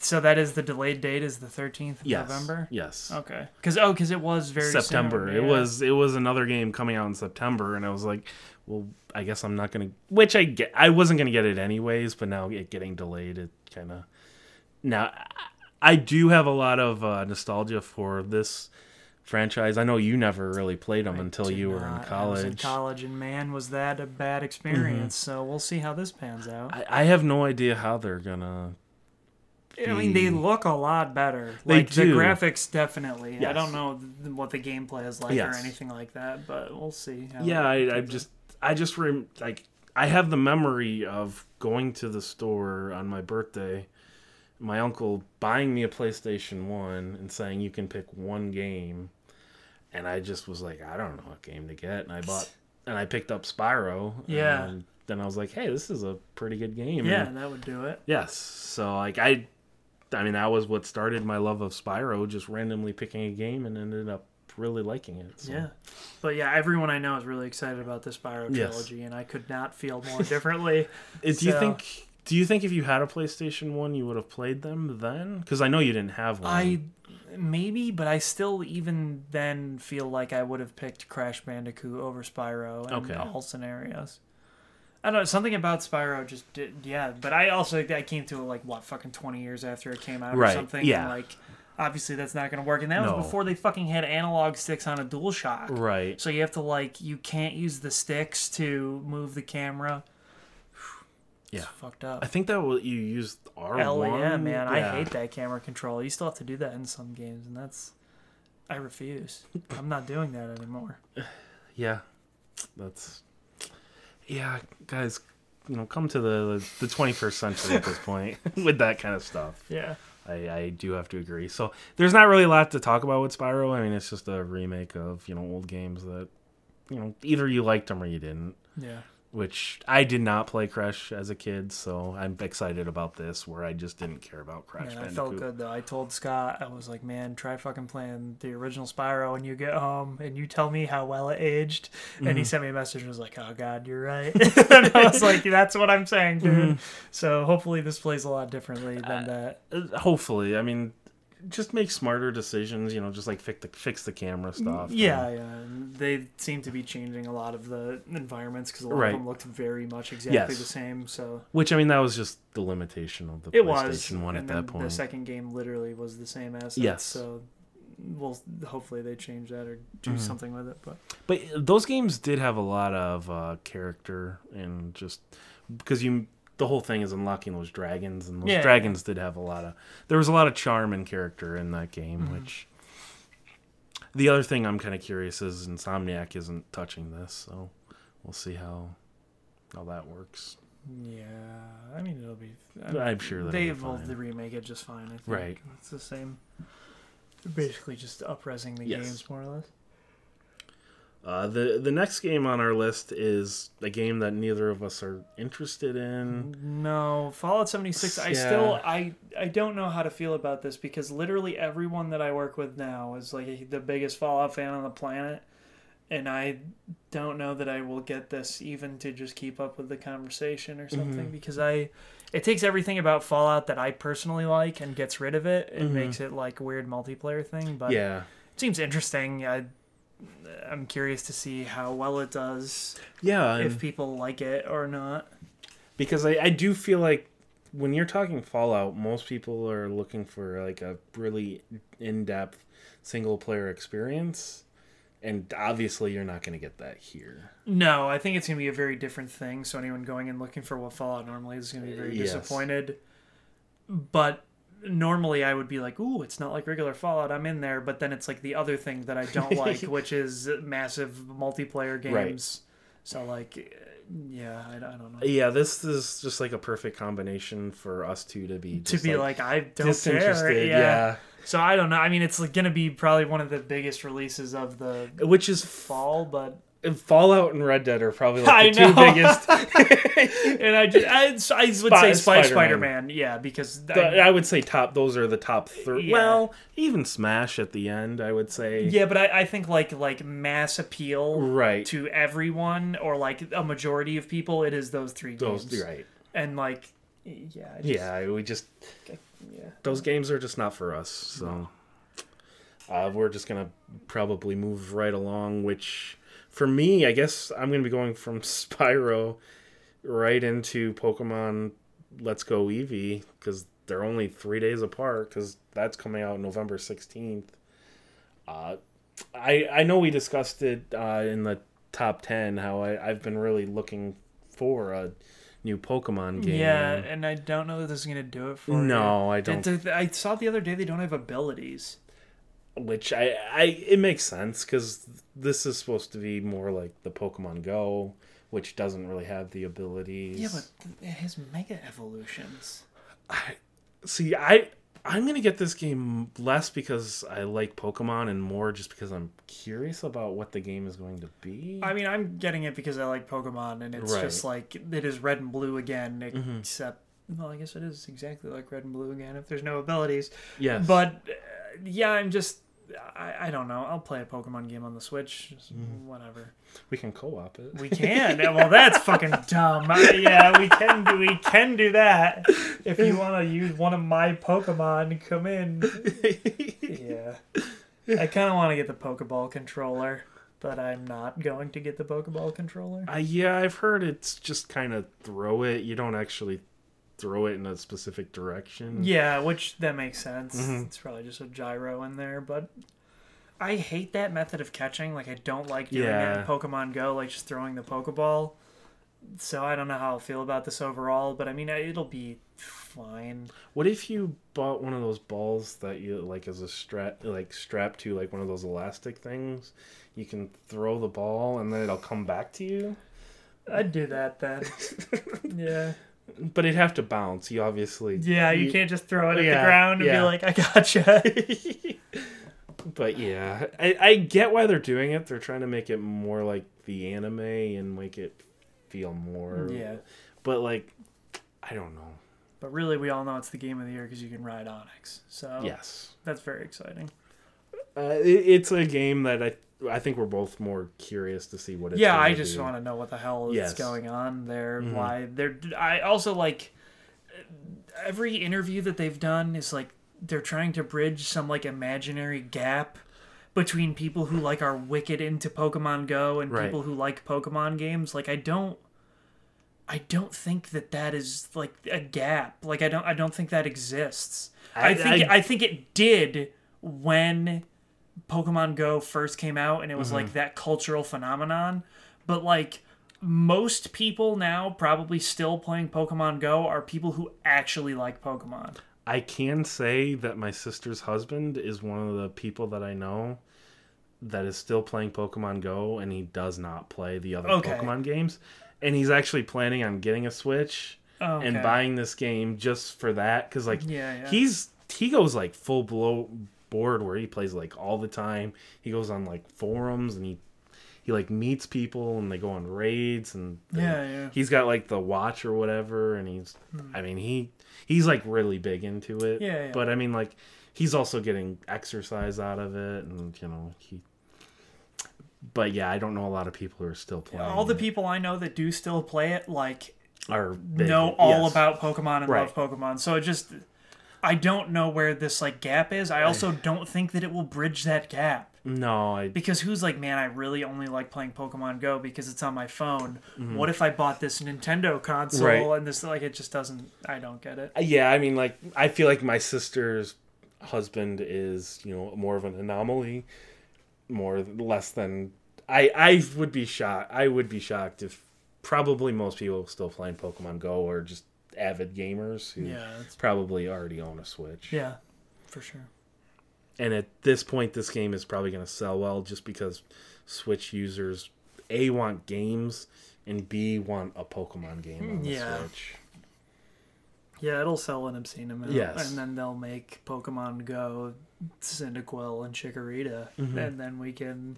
So that is the delayed date is the thirteenth of Yes. November. Yes. Okay. Because oh, because it was very September. soon, It yeah. was it was another game coming out in September, and I was like, well, I guess I'm not gonna. Which I get. I wasn't gonna get it anyways, but now it getting delayed, it kind of. Now, I do have a lot of uh, nostalgia for this franchise. I know you never really played them until you were in not. I was in college. Mm-hmm. college, and man, was that a bad experience. So we'll see how this pans out. I, I have no idea how they're gonna. I mean, they look a lot better. They like the do. graphics, definitely. I don't know what the gameplay is like or anything like that, but we'll see. how Yeah, I, I just I just rem- like I have the memory of going to the store on my birthday, my uncle buying me a PlayStation 1 and saying you can pick one game. And I just was like, I don't know what game to get, and I bought and I picked up Spyro. Yeah. And then I was like, hey, this is a pretty good game. Yeah, And that would do it. yes. So like I I mean that was what started my love of Spyro, just randomly picking a game and ended up really liking it. So. Yeah. But yeah, everyone I know is really excited about the Spyro Yes. trilogy, and I could not feel more differently. Do you think? Do you think if you had a PlayStation One, you would have played them then? Because I know you didn't have one. I maybe, but I still even then feel like I would have picked Crash Bandicoot over Spyro in Okay. all scenarios. I don't know something about Spyro just did, yeah, but I also I came to it like what fucking twenty years after it came out or Right, something. yeah. and, like obviously that's not going to work. And that No. was before they fucking had analog sticks on a DualShock. Right. So you have to like you can't use the sticks to move the camera. It's Yeah. fucked up. I think that what you used R one. Yeah, man! I hate that camera control. You still have to do that in some games, and that's I refuse. I'm not doing that anymore. Yeah, that's yeah, guys. You know, come to the the 21st century at this point with that kind of stuff. Yeah. I, I do have to agree. So there's not really a lot to talk about with Spyro. I mean, it's just a remake of you know old games that you know either you liked them or you didn't. Yeah. Which I did not play Crash as a kid, so I'm excited about this. Where I just didn't care about Crash Man, I felt good though. I told Scott, I was like, "Man, try fucking playing the original Spyro when you get home, and you tell me how well it aged." And Mm-hmm. he sent me a message and was like, "Oh God, you're right." and I was like, "That's what I'm saying, dude." Mm-hmm. So hopefully this plays a lot differently than that. Uh, Hopefully, I mean, just make smarter decisions. You know, just like fix the fix the camera stuff. Yeah, and- yeah. and They seem to be changing a lot of the environments because a lot Right. of them looked very much exactly Yes. the same. So Which I mean, that was just the limitation of the it PlayStation was. One and at that point. the second game literally was the same assets. Yes. So we'll hopefully they change that or do Mm-hmm. something with it. But But those games did have a lot of uh, character and just because you the whole thing is unlocking those dragons and those Yeah. dragons did have a lot of there was a lot of charm and character in that game Mm-hmm. which the other thing I'm kind of curious is Insomniac isn't touching this so we'll see how how that works yeah, I mean it'll be. I mean, I'm sure they will fine. remake it just fine. I think. Right. It's the same. Basically just upresing the Yes. games more or less. Uh, the the next game on our list is a game that neither of us are interested in No, Fallout 76. I still I I don't know how to feel about this because literally everyone that I work with now is like the biggest Fallout fan on the planet and I don't know that I will get this even to just keep up with the conversation or something Mm-hmm. because I it takes everything about Fallout that I personally like and gets rid of it and Mhm. makes it like a weird multiplayer thing, but yeah it seems interesting. I I'm curious to see how well it does yeah if people like it or not. because I, I do feel like when you're talking Fallout, most people are looking for like a really in-depth single player experience, and obviously you're not going to get that here. No, I think it's going to be a very different thing. So anyone going and looking for what Fallout normally is going to be very Yes. disappointed. But normally I would be like, "Ooh, it's not like regular Fallout. I'm in there." But then it's like the other thing that I don't like, which is massive multiplayer Right. games. So like, uh, yeah, I, I don't know. Yeah, this is just like a perfect combination for us two to be To be like, I don't disinterested. care. Yeah. Yeah. So I don't know. I mean, it's like going to be probably one of the biggest releases of the which is fall, but Fallout and Red Dead are probably like the two biggest. and I just, I, I would say Spy- Spider-Man. Spider-Man, yeah, because the- I- I would say top. Those are the top three. Yeah. Well, even Smash at the end. I would say. yeah, but I, I think like like mass appeal Right. to everyone or like a majority of people, it is those three Those games. right. And like, yeah, just- Yeah, we just yeah. those games are just not for us. So uh, we're just gonna probably move right along. Which for me, I guess I'm gonna be going from Spyro right into Pokemon Let's Go Eevee because they're only three days apart. Because that's coming out November 16th. Uh, I I know we discussed it uh, in the top ten how I, I've been really looking for a new Pokemon game. Yeah, and I don't know that this is gonna do it for you. No, I don't. I saw the other day they don't have abilities. Which I, I it makes sense because this is supposed to be more like the Pokemon Go, which doesn't really have the abilities. Yeah, but it has mega evolutions. I see, I I'm gonna get this game less because I like Pokemon and more just because I'm curious about what the game is going to be. I mean, I'm getting it because I like Pokemon, and it's Right. just like it is red and blue again, Mm-hmm. except well, I guess it is exactly like red and blue again if there's no abilities. yes, But uh, yeah, I'm just I, I don't know. I'll play a Pokemon game on the Switch, Mm-hmm. whatever. we can co-op it. We can. well, that's fucking dumb. I- yeah, we can do we can do that if you want to use one of my Pokemon. Come in. Yeah, I kind of want to get the Pokeball controller, but I'm not going to get the Pokeball controller. Uh, yeah, I've heard it's just kind of throw it. You don't actually throw it in a specific direction. Yeah, which that makes sense. Mhm. It's probably just a gyro in there, but I hate that method of catching. Like I don't like doing it Yeah. in Pokemon Go, like just throwing the Pokeball. So I don't know how I feel about this overall, but I mean it'll be fine. What if you bought one of those balls that you like as a strap, like strapped to like one of those elastic things? You can throw the ball and then it'll come back to you. I'd do that then. yeah. But it'd have to bounce. You obviously. Yeah, you can't just throw it at Yeah, the ground and yeah. be like, I gotcha. but yeah, I, I get why they're doing it. They're trying to make it more like the anime and make it feel more. yeah. But like, I don't know. But really, we all know it's the game of the year because you can ride Onix. So Yes. that's very exciting. Uh, it, it's a game that I I think we're both more curious to see what it's. yeah, I just want to know what the hell is Yes. going on there. Mhm. Why they're? I also like every interview that they've done is like they're trying to bridge some like imaginary gap between people who like are wicked into Pokemon Go and Right. people who like Pokemon games. Like I don't. I don't think that that is like a gap. Like I don't. I don't think that exists. I, I- think. I- I, think it did when Pokemon Go first came out, and it was Mm-hmm. like that cultural phenomenon. But like most people now, probably still playing Pokemon Go, are people who actually like Pokemon. I can say that my sister's husband is one of the people that I know that is still playing Pokemon Go, and he does not play the other Okay. Pokemon games. And he's actually planning on getting a Switch Oh, and buying this game just for that, because like Yeah, yeah. he's he goes like full blow board where he plays like all the time. He goes on like forums and he he like meets people and they go on raids and Yeah, yeah. he's got like the watch or whatever and he's hmm. I mean he he's like really big into it. Yeah, yeah. But I mean like he's also getting exercise out of it and you know he but yeah, I don't know a lot of people who are still playing. All the it. people I know that do still play it, like are big. know all yes. about Pokemon and Right. love Pokemon. So it just I don't know where this like gap is. I also don't think that it will bridge that gap. No, I Because who's like, man, I really only like playing Pokemon Go because it's on my phone. Mm-hmm. What if I bought this Nintendo console Right. and this like it just doesn't I don't get it. Yeah, I mean, like I feel like my sister's husband is, you know, more of an anomaly, more less than I. I would be shocked. I would be shocked if probably most people still playing Pokemon Go or just avid gamers who Yeah, probably already own a Switch. yeah, for sure. And at this point, this game is probably going to sell well just because Switch users a want games and b want a Pokemon game on the Yeah. Switch. Yeah, it'll sell an obscene amount. Yes. And then they'll make Pokemon Go, Cyndaquil, and Chikorita. Mm-hmm. And then we can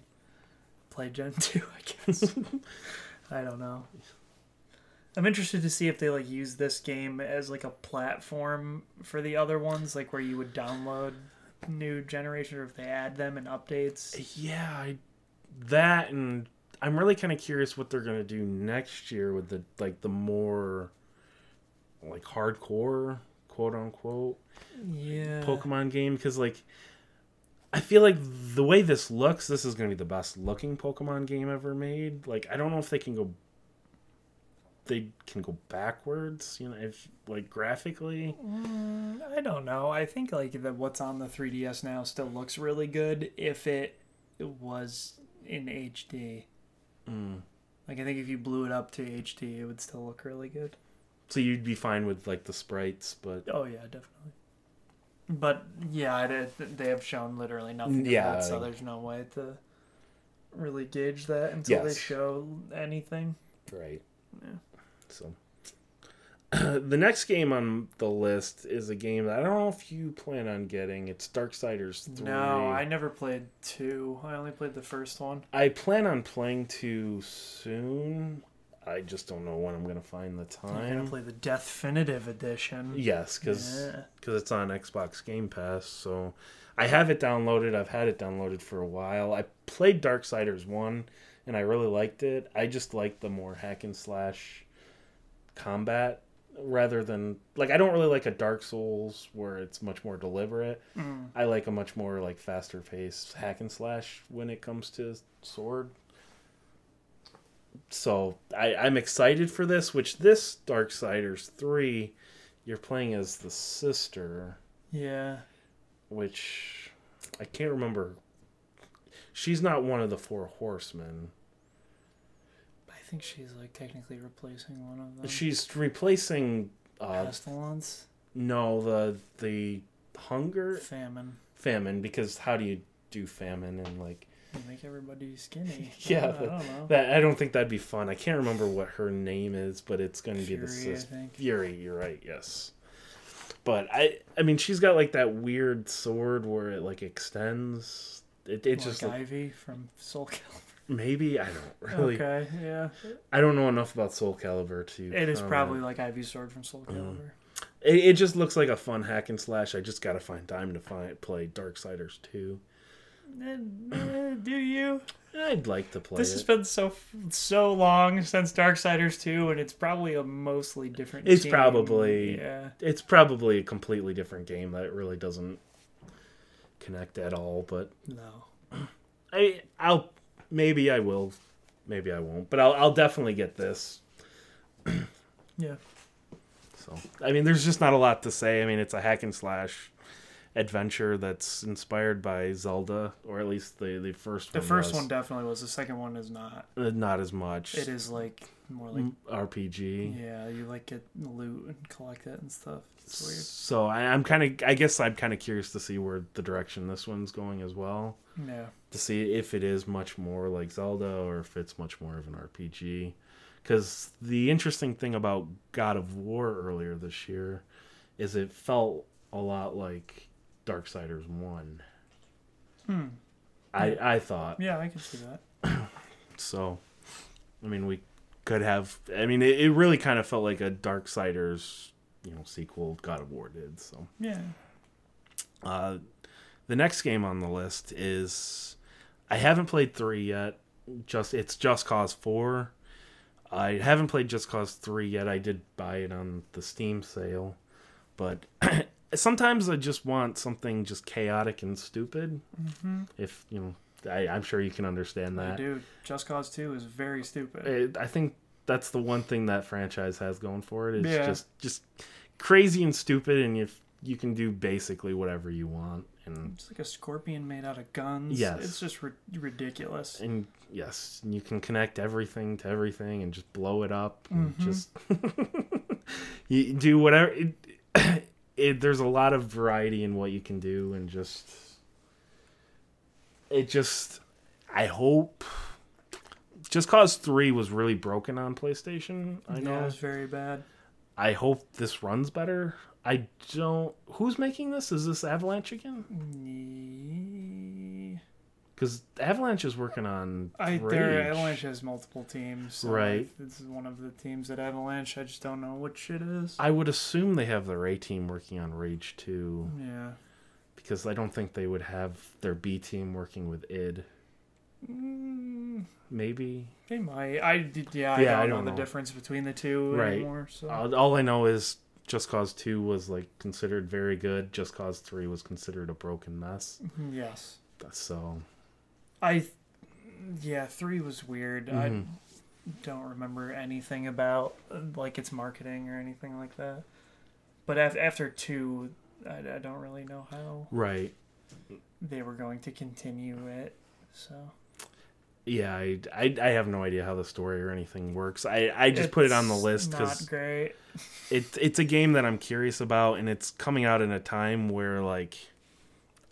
play Gen 2, I guess. I don't know. I'm interested to see if they like use this game as like a platform for the other ones, like where you would download new generation or if they add them and updates. Yeah, I, that and I'm really kind of curious what they're gonna do next year with the like the more like hardcore quote unquote Yeah. Pokemon game because like I feel like the way this looks, this is gonna be the best looking Pokemon game ever made. Like I don't know if they can go. They can go backwards, you know, if like graphically. I don't know. I think like that what's on the 3DS now still looks really good if it was in HD. Mm. Like I think if you blew it up to HD, it would still look really good. So you'd be fine with like the sprites, but Oh yeah, definitely. But yeah, it, they have shown literally nothing. Yeah, that, so there's no way to really gauge that until they show anything. Right. Yeah. So the next game on the list is a game that I don't know if you plan on getting. It's Darksiders 3. No, I never played two. I only played the first one. I plan on playing two soon. I just don't know when I'm going to find the I'm gonna play the Definitive Edition. Yes, cuz Yeah. it's on Xbox Game Pass. So I have it downloaded. I've had it downloaded for a while. I played Darksiders 1 and I really liked it. I just like the more hack and slash combat rather than like I don't really like a Dark Souls where it's much more deliberate. Mm. I like a much more like faster paced hack and slash when it comes to sword. So I, I'm excited for this, which this Darksiders 3 you're playing as the sister, Yeah. which I can't remember. She's not one of the four horsemen. I think she's like technically replacing one of them. She's replacing. Uh, pestilence, no, the the hunger famine. famine because how do you do famine and like You make everybody skinny. Yeah, I, but don't know. that I don't think that'd be fun. I can't remember what her name is, but it's going to be the Fury, I sis think. Fury. You're right. Yes, but I I mean she's got like that weird sword where it like extends. It it like just like, Ivy from Soul Calibur. Maybe I don't really Okay, yeah. I don't know enough about Soul Calibur to. It is comment. probably like Ivy's sword from Soul Mm. Calibur. It, it just looks like a fun hack and slash. I just gotta find time to find play Darksiders 2. Eh, eh, Do you? I'd like to play This it. has been so so long since Darksiders 2, and it's probably a mostly different. It's team. probably- yeah. it's probably a completely different game that it really doesn't connect at all. But No. I I'll maybe I will, maybe I won't. But I'll I'll definitely get this. Yeah. So I mean, there's just not a lot to say. I mean, it's a hack and slash adventure that's inspired by Zelda, or at least the the first The one. first was. one definitely was. The second one is not. Uh, not as much. It is like more like RPG. yeah, you like get loot and collect it and stuff. It's weird. So I, I'm kind of, I guess I'm kind of curious to see where the direction this one's going as well. Yeah. To see if it is much more like Zelda or if it's much more of an RPG. Because the interesting thing about God of War earlier this year is it felt a lot like Darksiders One. Hmm. I I thought Yeah, I can see that. so. I mean, we could have. I mean, it, it really kind of felt like a Darksiders, you know, sequel God of War did. So. Yeah. Uh, the next game on the list is I haven't played three yet. Just it's Just Cause four. I haven't played Just Cause three yet. I did buy it on the Steam sale, but sometimes I just want something just chaotic and stupid. Mm-hmm. If you know, I, I'm sure you can understand that. I do. Just Cause 2 is very stupid. It- I think that's the one thing that franchise has going for it. It's Yeah. just just crazy and stupid, and you you can do basically whatever you want. And It's like a scorpion made out of guns. Yes. It's just ri- ridiculous. and yes, you can connect everything to everything and just blow it up. And Mhm. Just you do whatever. It, it, there's a lot of variety in what you can do, and just it just. I hope. Just Cause Three was really broken on PlayStation. I know. Yeah, it was very bad. I hope this runs better. I don't. Who's making this? Is this Avalanche again? Because Avalanche is working on. I there Avalanche has multiple teams. so Right. This is one of the teams at Avalanche. I just don't know which it is. I would assume they have their A team working on Rage 2 yeah. because I don't think they would have their B team working with id. Mm, Maybe. they might. I did. Yeah. yeah I don't, I know, don't the know. difference between the two Right. anymore. So. All, all I know is Just Cause 2 was like considered very good. Just Cause 3 was considered a broken mess. yes. So I. Yeah, three was weird. Mhm. I don't remember anything about like its marketing or anything like that. But af- after two, I, I don't really know how right. they were going to continue it. So Yeah, I, I, I have no idea how the story or anything works. I, I just put it on the It's list Not because great. it, it's a game that I'm curious about, and it's coming out in a time where like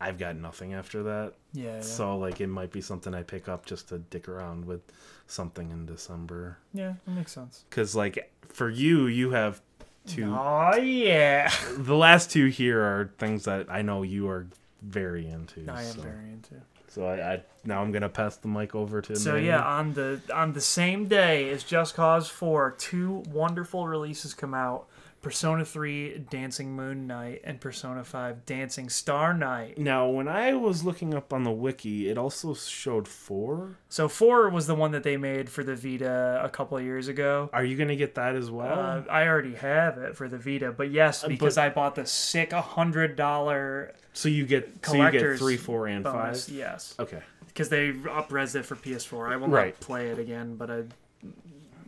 I've got nothing after that. Yeah. yeah. So like it might be something I pick up just to dick around with something in December. yeah, that makes sense. Cuz like for you you have two Oh yeah. the last two here are things that I know you are very into. I am so. very into. So I, I now I'm going to pass the mic over to So Manny. yeah, on the on the same day as Just Cause 4, two wonderful releases come out. Persona 3 Dancing Moon Night and Persona 5 Dancing Star Night. Now, when I was looking up on the wiki, it also showed 4. So 4 was the one that they made for the Vita a couple of years ago. Are you going to get that as well? Uh, I already have it for the Vita, but yes, Uh, because but- I bought the sick $100 so you get so you get 3, 4 and bonus. 5. Yes. Okay. because they upres it for PS4. I will Right. not play it again, but I,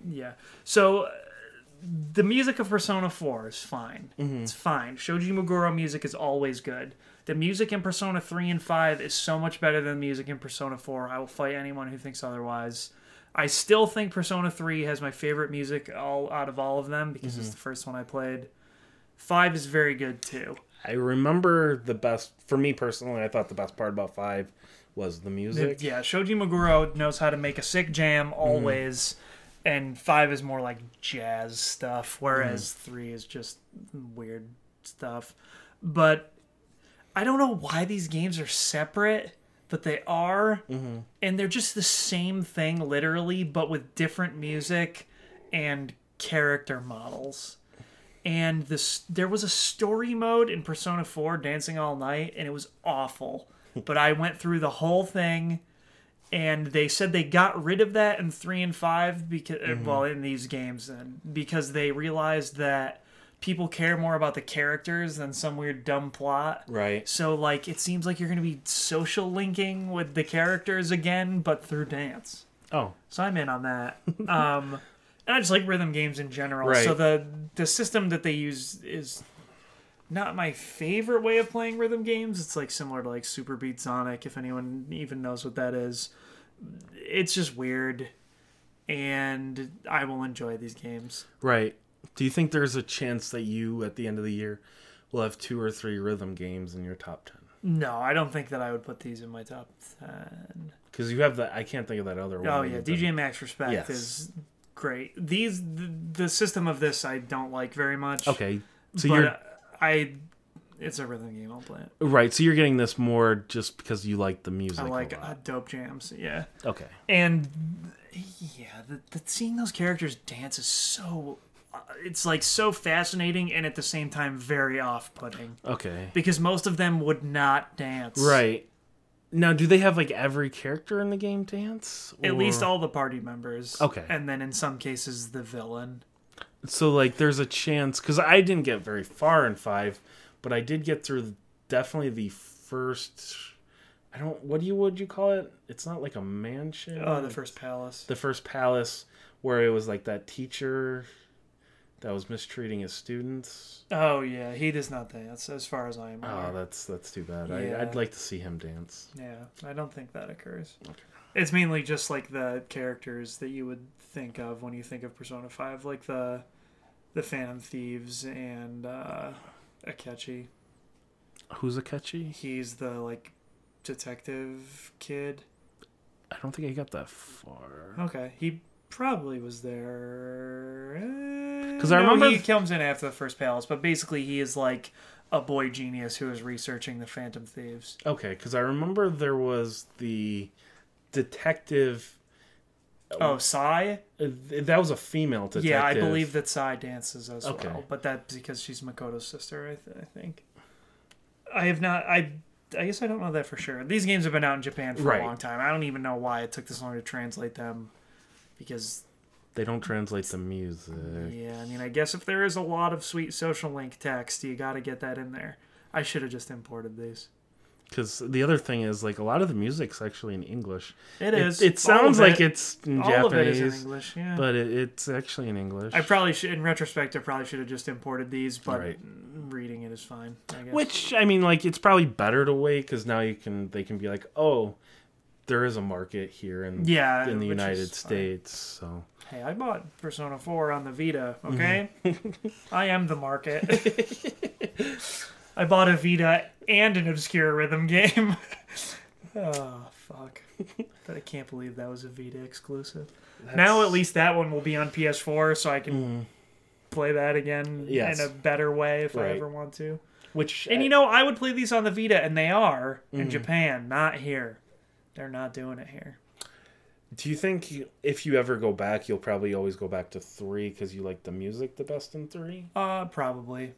yeah. So the music of Persona 4 is fine. Mm-hmm. It's fine. Shoji Meguro music is always good. The music in Persona 3 and 5 is so much better than the music in Persona 4. I will fight anyone who thinks otherwise. I still think Persona 3 has my favorite music all out of all of them because Mm-hmm. it's the first one I played. 5 is very good too. I remember the best for me personally. I thought the best part about five was the music. Yeah, Shoji Meguro knows how to make a sick jam always, and five is more like jazz stuff, whereas mm. three is just weird stuff. But I don't know why these games are separate, but they are, mm-hmm. and they're just the same thing, literally, but with different music and character models. And this, there was a story mode in Persona 4, Dancing All Night, and it was awful. but I went through the whole thing, and they said they got rid of that in three and five because, well, in these games, and because they realized that people care more about the characters than some weird dumb plot. Right. So like it seems like you're gonna be social linking with the characters again, but through dance. Oh, So I'm in on that. um, and I just like rhythm games in general. Right. So the the system that they use is not my favorite way of playing rhythm games. It's like similar to like Superbeat Xonic, if anyone even knows what that is. It's just weird, and I will enjoy these games. right. Do you think there's a chance that you, at the end of the year, will have two or three rhythm games in your top ten? No, I don't think that I would put these in my top ten. Because you have that. I can't think of that other oh, one. Oh yeah. DJ Max Respect Yes. is great. These the, the system of this I don't like very much. Okay. So but you're I it's a rhythm game. I'll play it. right. So you're getting this more just because you like the music. I like uh, dope jams. Yeah, Okay. and yeah, the, the seeing those characters dance is so. Uh, it's like so fascinating and at the same time very off-putting Okay. because most of them would not dance. Right. Now, do they have like every character in the game dance? At least all the party members. Okay. And then in some cases the villain. So like, there's a chance because I didn't get very far in five, but I did get through definitely the first. I don't. What do you would you call it? It's not like a mansion. Oh, the first palace. the first palace where it was like that teacher that was mistreating his students. Oh yeah, he does not dance, as far as I am aware. Oh, that's that's too bad. Yeah. I, I'd like to see him dance. yeah, I don't think that occurs. It's mainly just like the characters that you would think of when you think of Persona Five, like the the Phantom Thieves and uh, Akechi. Who's Akechi? He's the like detective kid. I don't think I got that far. Okay, he probably was there. Eh, 'Cause I no, remember- he comes in after the first palace, but basically he is like a boy genius who is researching the Phantom Thieves. Okay, because I remember there was the detective. Oh, Sae? uh, That was a female detective. Yeah, I believe that Sae dances as Okay. well, but that's because she's Makoto's sister. I, th- I think. I have not. I. I guess I don't know that for sure. These games have been out in Japan for Right. a long time. I don't even know why it took this long to translate them, because they don't translate the music. yeah, I mean, I guess if there is a lot of sweet social link text, you got to get that in there. I should have just imported these. Because the other thing is, like, a lot of the music's actually in English. It is. It, sounds of like it's in all of it Japanese, in English. Yeah. but it, it's actually in English. I probably should. In retrospect, I probably should have just imported these, but Right. reading it is fine. I guess. Which I mean, like, it's probably better to wait because now you can they can be like, oh, there is a market here in Yeah, in the is United fine. States. So Hey, I bought Persona 4 on the Vita, okay? I am the market. I bought a Vita and an obscure rhythm game. oh, fuck. But I can't believe that was a Vita exclusive. Now at least that one will be on PS4, so I can play that again Yes. in a better way if I ever want to. which And you know, I would play these on the Vita, and they are Mm-hmm. in Japan, not here. They're not doing it here. do you think if you ever go back, you'll probably always go back to three because you like the music the best in three? Uh, probably.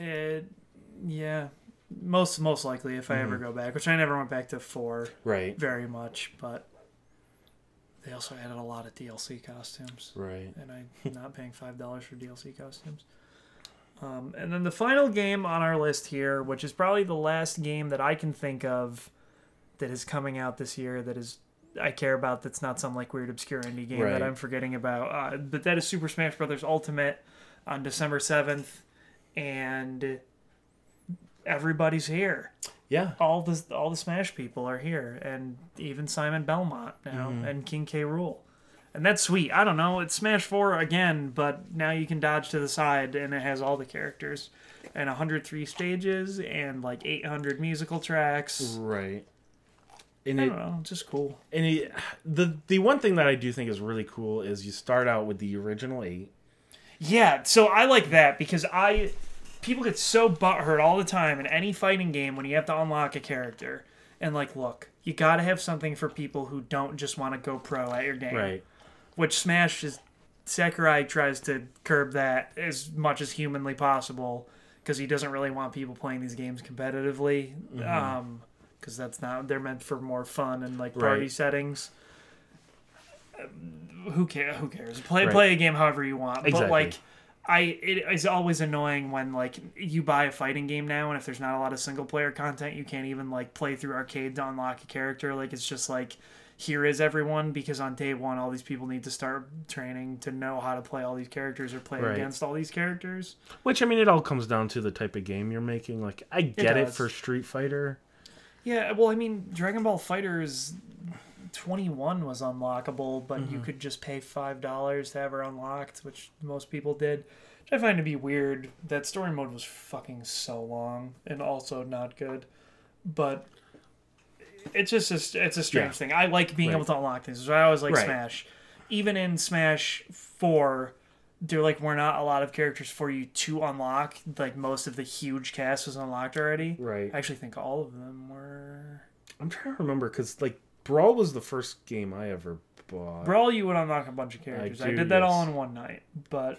It, yeah, most most likely if I ever Mm-hmm. go back, which I never went back to four Right, very much, but they also added a lot of DLC costumes, right. and I'm not paying five dollars for DLC costumes. Um, and then the final game on our list here, which is probably the last game that I can think of that is coming out this year that is I care about that's not some like weird obscure indie game Right. that I'm forgetting about. Uh, but that is Super Smash Brothers Ultimate on December 7th, and everybody's here. Yeah. All the all the Smash people are here, and even Simon Belmont now, Mm-hmm. and King K. Rool. And that's sweet. I don't know. It's Smash 4 again, but now you can dodge to the side, and it has all the characters. And 103 stages, and like 800 musical tracks. Right. And I it, don't know. Just cool. and it, the the one thing that I do think is really cool is you start out with the original eight. Yeah, so I like that because I people get so butthurt all the time in any fighting game when you have to unlock a character. And like, look, you gotta have something for people who don't just want to go pro at your game. Right. Which Smash is Sakurai tries to curb that as much as humanly possible because he doesn't really want people playing these games competitively. Um, because that's not they're meant for more fun and like party Right. settings. Who cares? Who cares? Play Right. play a game however you want. But like, I it is always annoying when like you buy a fighting game now and if there's not a lot of single player content, you can't even like play through arcade to unlock a character. Like it's just like here is everyone because on day one all these people need to start training to know how to play all these characters or play Right. against all these characters. Which I mean, it all comes down to the type of game you're making. Like I get it, does. for Street Fighter. Yeah, well, I mean, Dragon Ball FighterZ 21 was unlockable, but Mm-hmm. you could just pay $5 to have her unlocked, which most people did. Which I find to be weird. That story mode was fucking so long and also not good. But it's just a, it's a strange Yeah. thing. I like being Right. able to unlock things. So I always like Right. Smash. Even in Smash 4, there like were not a lot of characters for you to unlock. Like most of the huge cast was unlocked already. Right. I actually think all of them were. I'm trying to remember because like Brawl was the first game I ever bought. Brawl, you would unlock a bunch of characters. I, do, did that all in one night, but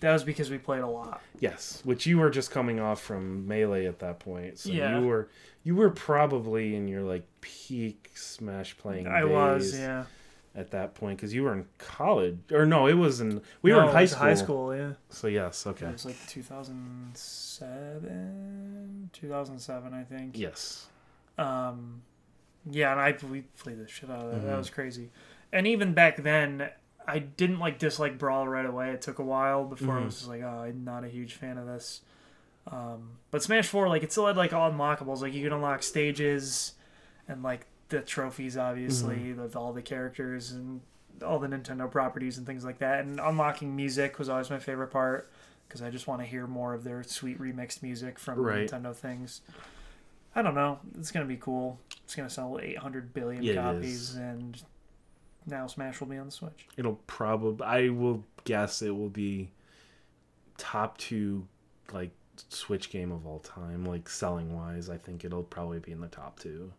that was because we played a lot. Yes, which you were just coming off from melee at that point, so Yeah. you were you were probably in your like peak Smash playing. I was, yeah. at that point because you were in college, or no, it was in we No, were in high school. High school, yeah. So yes, okay, It was like 2007, 2007, I think. yes, Um, yeah, and I we played the shit out of that. That Mhm. was crazy. And even back then, I didn't like dislike Brawl right away. It took a while before I Mhm. was just like, oh, I'm not a huge fan of this. Um, but Smash Four, like, it still had like all unlockables. Like you could unlock stages and like the trophies, obviously, with all the characters and all the Nintendo properties and things like that. And unlocking music was always my favorite part because I just want to hear more of their sweet remixed music from Right. Nintendo things. I don't know. It's gonna be cool. It's gonna sell 800 billion Yeah, copies, and now Smash will be on the Switch. it'll probably I will guess it will be top two like Switch game of all time, like selling wise. I think it'll probably be in the top two.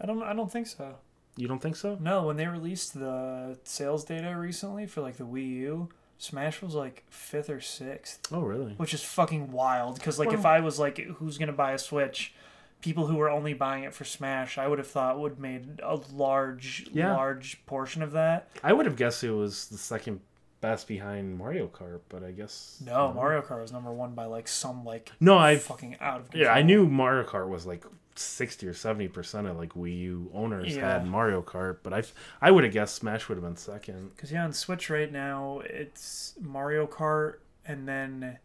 I don't. I don't think so. You don't think so? No, when they released the sales data recently for like the Wii U, Smash was like fifth or sixth, Oh, really? which is fucking wild. Because like if I was like, who's gonna buy a Switch? People who were only buying it for Smash, I would have thought would made a large, Yeah. large portion of that. I would have guessed it was the second best behind Mario Kart, but I guess No, Mario Kart was number one by like some like No, I fucking out of control. yeah, I knew Mario Kart was like sixty or seventy percent of like Wii U owners Yeah. had Mario Kart, but I I would have guessed Smash would have been second. Because yeah, on Switch right now it's Mario Kart, and then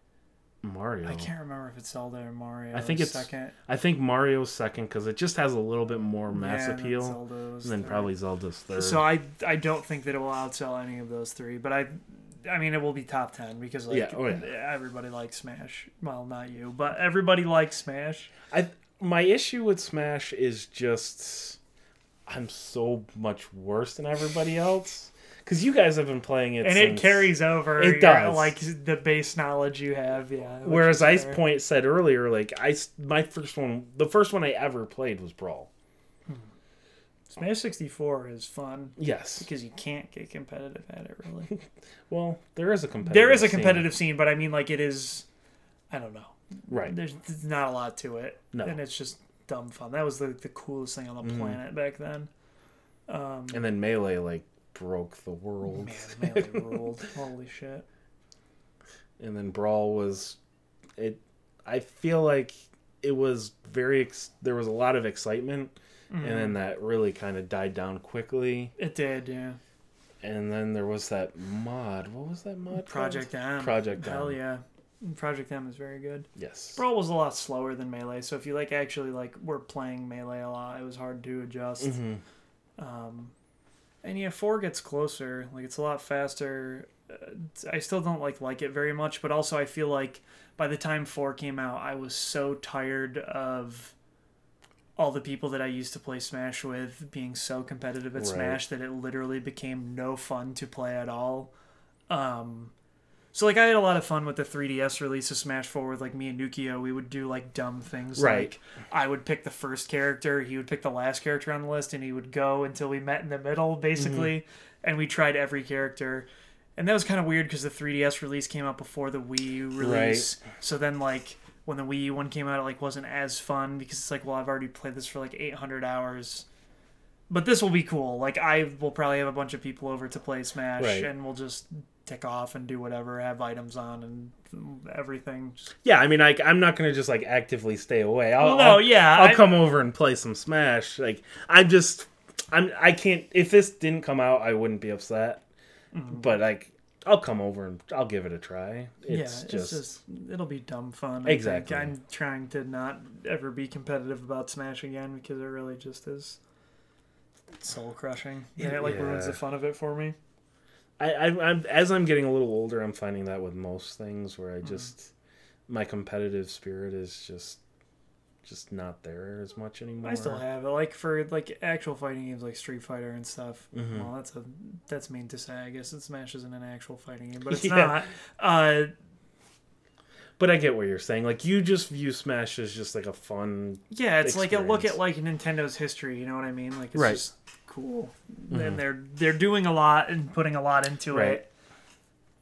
Mario. I can't remember if it's Zelda or Mario. I think it's- second. I think Mario's second because it just has a little bit more mass Yeah, appeal, Zelda was and then third. probably Zelda's third. So I I don't think that it will outsell any of those three, but I. I mean, it will be top ten because like Yeah, oh, yeah. everybody likes Smash. Well, not you, but everybody likes Smash. I my issue with Smash is just I'm so much worse than everybody else because you guys have been playing it and it carries over. It your- does. like the base knowledge you have. Yeah. Whereas Ice fair. Point said earlier, like I my first one, the first one I ever played was Brawl. Smash sixty four is fun Yes. because you can't get competitive at it really. Well, there is a competitive. there is a competitive scene, but I mean, like it is. I don't know. right? There's, not a lot to it, No. and it's just dumb fun. That was the the coolest thing on the Mhm. planet back then. Um, And then Melee like broke the world, man, Melee ruled. Holy shit! and then Brawl was it. I feel like it was very. Ex- there was a lot of excitement, and then that really kind of died down quickly. It did, yeah. And then there was that mod. What was that mod? called? Project M. Project Hell M. yeah. Project M is very good. Yes. Brawl was a lot slower than Melee, so if you like actually like were playing Melee a lot, it was hard to adjust. hmm Um, and yeah, four gets closer. Like it's a lot faster. Uh, I still don't like like it very much, but also I feel like by the time four came out, I was so tired of all the people that I used to play Smash with being so competitive at Right. Smash that it literally became no fun to play at all. Um, so like I had a lot of fun with the 3DS release of Smash 4 with like me and Nukio. We would do like dumb things Right. like I would pick the first character, he would pick the last character on the list, and he would go until we met in the middle, basically. Mm-hmm. And we tried every character. And that was kind of weird because the 3DS release came out before the Wii U release. So then, like, when the Wii U one came out, it like wasn't as fun because it's like, well, I've already played this for like 800 hours. But this will be cool. Like, I will probably have a bunch of people over to play Smash, Right. and we'll just tick off and do whatever, have items on and everything. Yeah, I mean, like, I'm not gonna just like actively stay away. I'll, well, no, I'll, yeah, I'll I- come over and play some Smash. Like, I'm just, I'm, I can't. If this didn't come out, I wouldn't be upset. Mm-hmm. But like, I'll come over and I'll give it a try. It's yeah, just, it's just it'll be dumb fun. I Exactly. Think. I'm trying to not ever be competitive about Smash again because it really just is soul crushing. Yeah, it like ruins the fun of it for me. I, I, I'm as I'm getting a little older, I'm finding that with most things where I Mm-hmm. just my competitive spirit is just just not there as much anymore. I still have it, like for like actual fighting games like Street Fighter and stuff. Mhm. Well, that's a that's mean to say. I guess that Smash isn't an actual fighting game, but it's Yeah. not. Uh, But I get what you're saying. Like you just view Smash as just like a fun. yeah, it's like a look at like Nintendo's history. You know what I mean? Like it's Right. just cool, Mhm. and they're they're doing a lot and putting a lot into Right. it.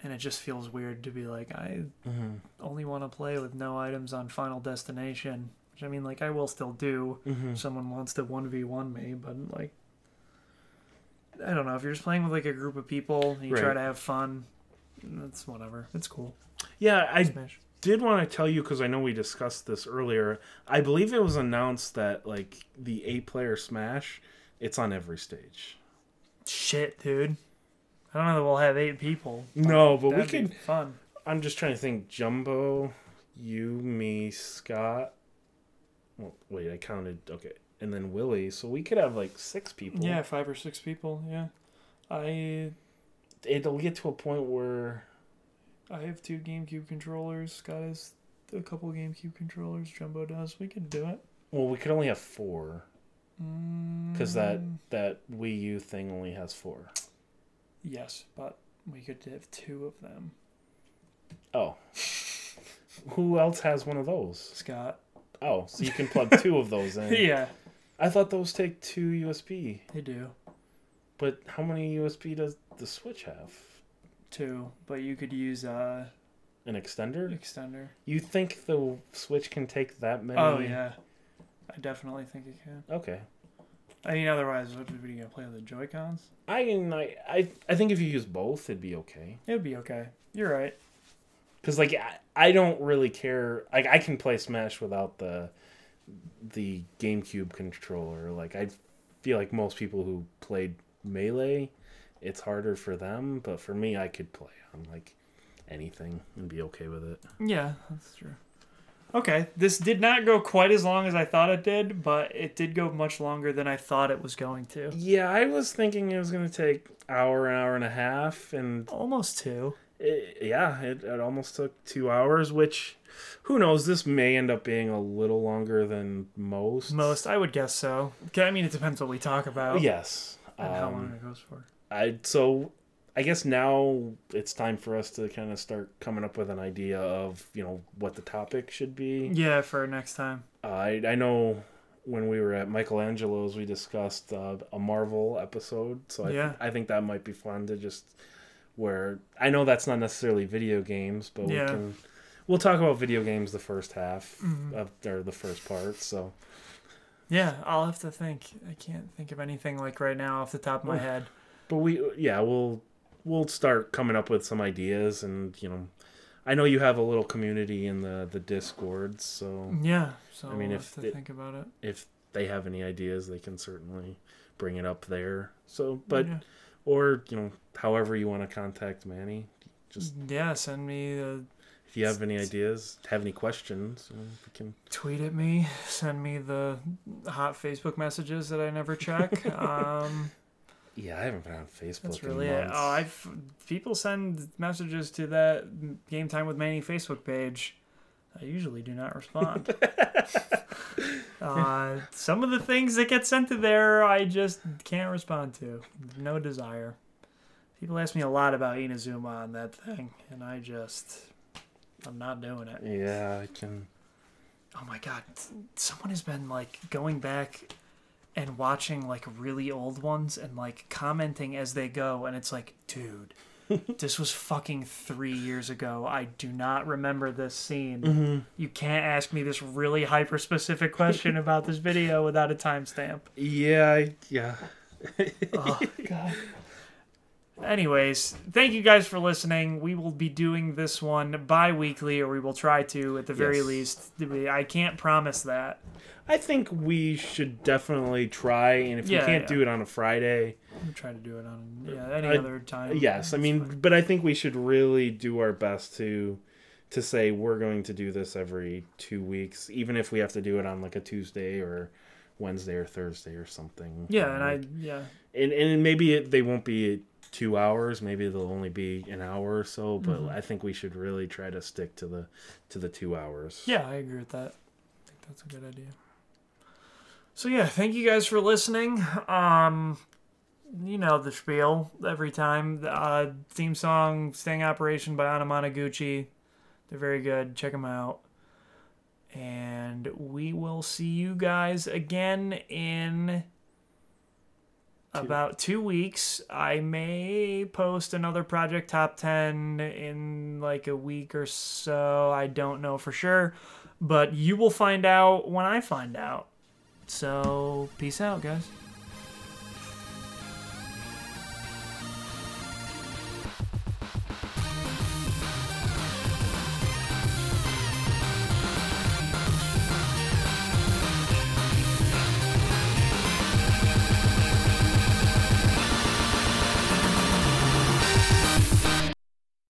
And it just feels weird to be like, I Mm-hmm. only want to play with no items on Final Destination. Which I mean, like, I will still do. Mm-hmm. If someone wants to 1v1 me, but, like, I don't know. If you're just playing with, like, a group of people and you try to have fun, that's whatever. It's cool. Yeah, I Smash. did want to tell you because I know we discussed this earlier. I believe it was announced that like the eight-player Smash, it's on every stage. Shit, dude. I don't know that we'll have eight people. No, but we can. fun. I'm just trying to think. Jumbo, you, me, Scott. Well, wait, I counted. Okay, and then Willie. So we could have like six people. Yeah, five or six people. Yeah. I it'll get to a point where I have two GameCube controllers. Scott has a couple GameCube controllers. Jumbo does. We could do it. well, we could only have four because that that Wii U thing only has four. Yes, but we could have two of them. Oh, who else has one of those? Scott. Oh, so you can plug two of those in. Yeah, I thought those take two USB, they do. but how many USB does the Switch have? Two, but you could use uh An extender? extender. You think the Switch can take that many? Oh yeah, I definitely think it can. Okay. I mean, otherwise, what are you gonna play with the Joy Cons? I can. I I think if you use both, it'd be okay. It'd be okay. You're right. Cause like I, I don't really care. Like I can play Smash without the the GameCube controller. Like I feel like most people who played Melee, it's harder for them. But for me, I could play on like anything and be okay with it. Yeah, that's true. Okay, this did not go quite as long as I thought it did, but it did go much longer than I thought it was going to. Yeah, I was thinking it was gonna take hour, an hour and a half, and Almost two. it, yeah, it, it almost took two hours. Which, who knows? This may end up being a little longer than most. Most, I would guess so. I mean, it depends what we talk about Yes. and how Um, long it goes for. I so I guess now it's time for us to kind of start coming up with an idea of you know what the topic should be. Yeah, for next time. Uh, I I know when we were at Michelangelo's we discussed uh, a Marvel episode, so I Yeah. I think that might be fun to just where I know that's not necessarily video games, but Yeah. we can we'll talk about video games the first half Mhm. of or the first part. So Yeah, I'll have to think. I can't think of anything like right now off the top of my head. but we yeah we'll we'll start coming up with some ideas and you know i know you have a little community in the the discord so Yeah, so I mean, I'll if they, think about it. if they have any ideas, they can certainly bring it up there. So, but Yeah. or you know, however you want to contact Manny, just yeah, send me a if you have any ideas, have any questions, you know, can. tweet at me, send me the hot Facebook messages that I never check. um, Yeah, I haven't been on Facebook. that's in really it. Oh, I've people send messages to that Game Time with Manny Facebook page. I usually do not respond. uh, some of the things that get sent to there, I just can't respond to. No desire. People ask me a lot about Inazuma on that thing, and I just, I'm not doing it. Yeah, I can. Oh my god, someone has been like going back and watching like really old ones and like commenting as they go, and it's like, dude, this was fucking three years ago. I do not remember this scene. Mm-hmm. You can't ask me this really hyper specific question about this video without a timestamp. Yeah, I- yeah. Oh god. Anyways, thank you guys for listening. We will be doing this one bi-weekly, or we will try to at the very Yes. least. I can't promise that. I think we should definitely try, and if Yeah, we can't yeah. do it on a Friday, I'm trying to do it on yeah any I- other time. yes, I mean, fine. but I think we should really do our best to to say we're going to do this every two weeks, even if we have to do it on like a Tuesday or Wednesday or Thursday or something. yeah, and Um, I yeah and and maybe it, they won't be two hours. Maybe they'll only be an hour or so. But Mm-hmm. I think we should really try to stick to the to the two hours. yeah I agree with that. I think that's a good idea. So yeah, thank you guys for listening. Um, you know the spiel every time. The uh, theme song "Sting Operation" by Anamanaguchi. They're very good. Check them out. And we will see you guys again in about two weeks. I may post another Project Top 10 in like a week or so. I don't know for sure. But you will find out when I find out. So, peace out, guys.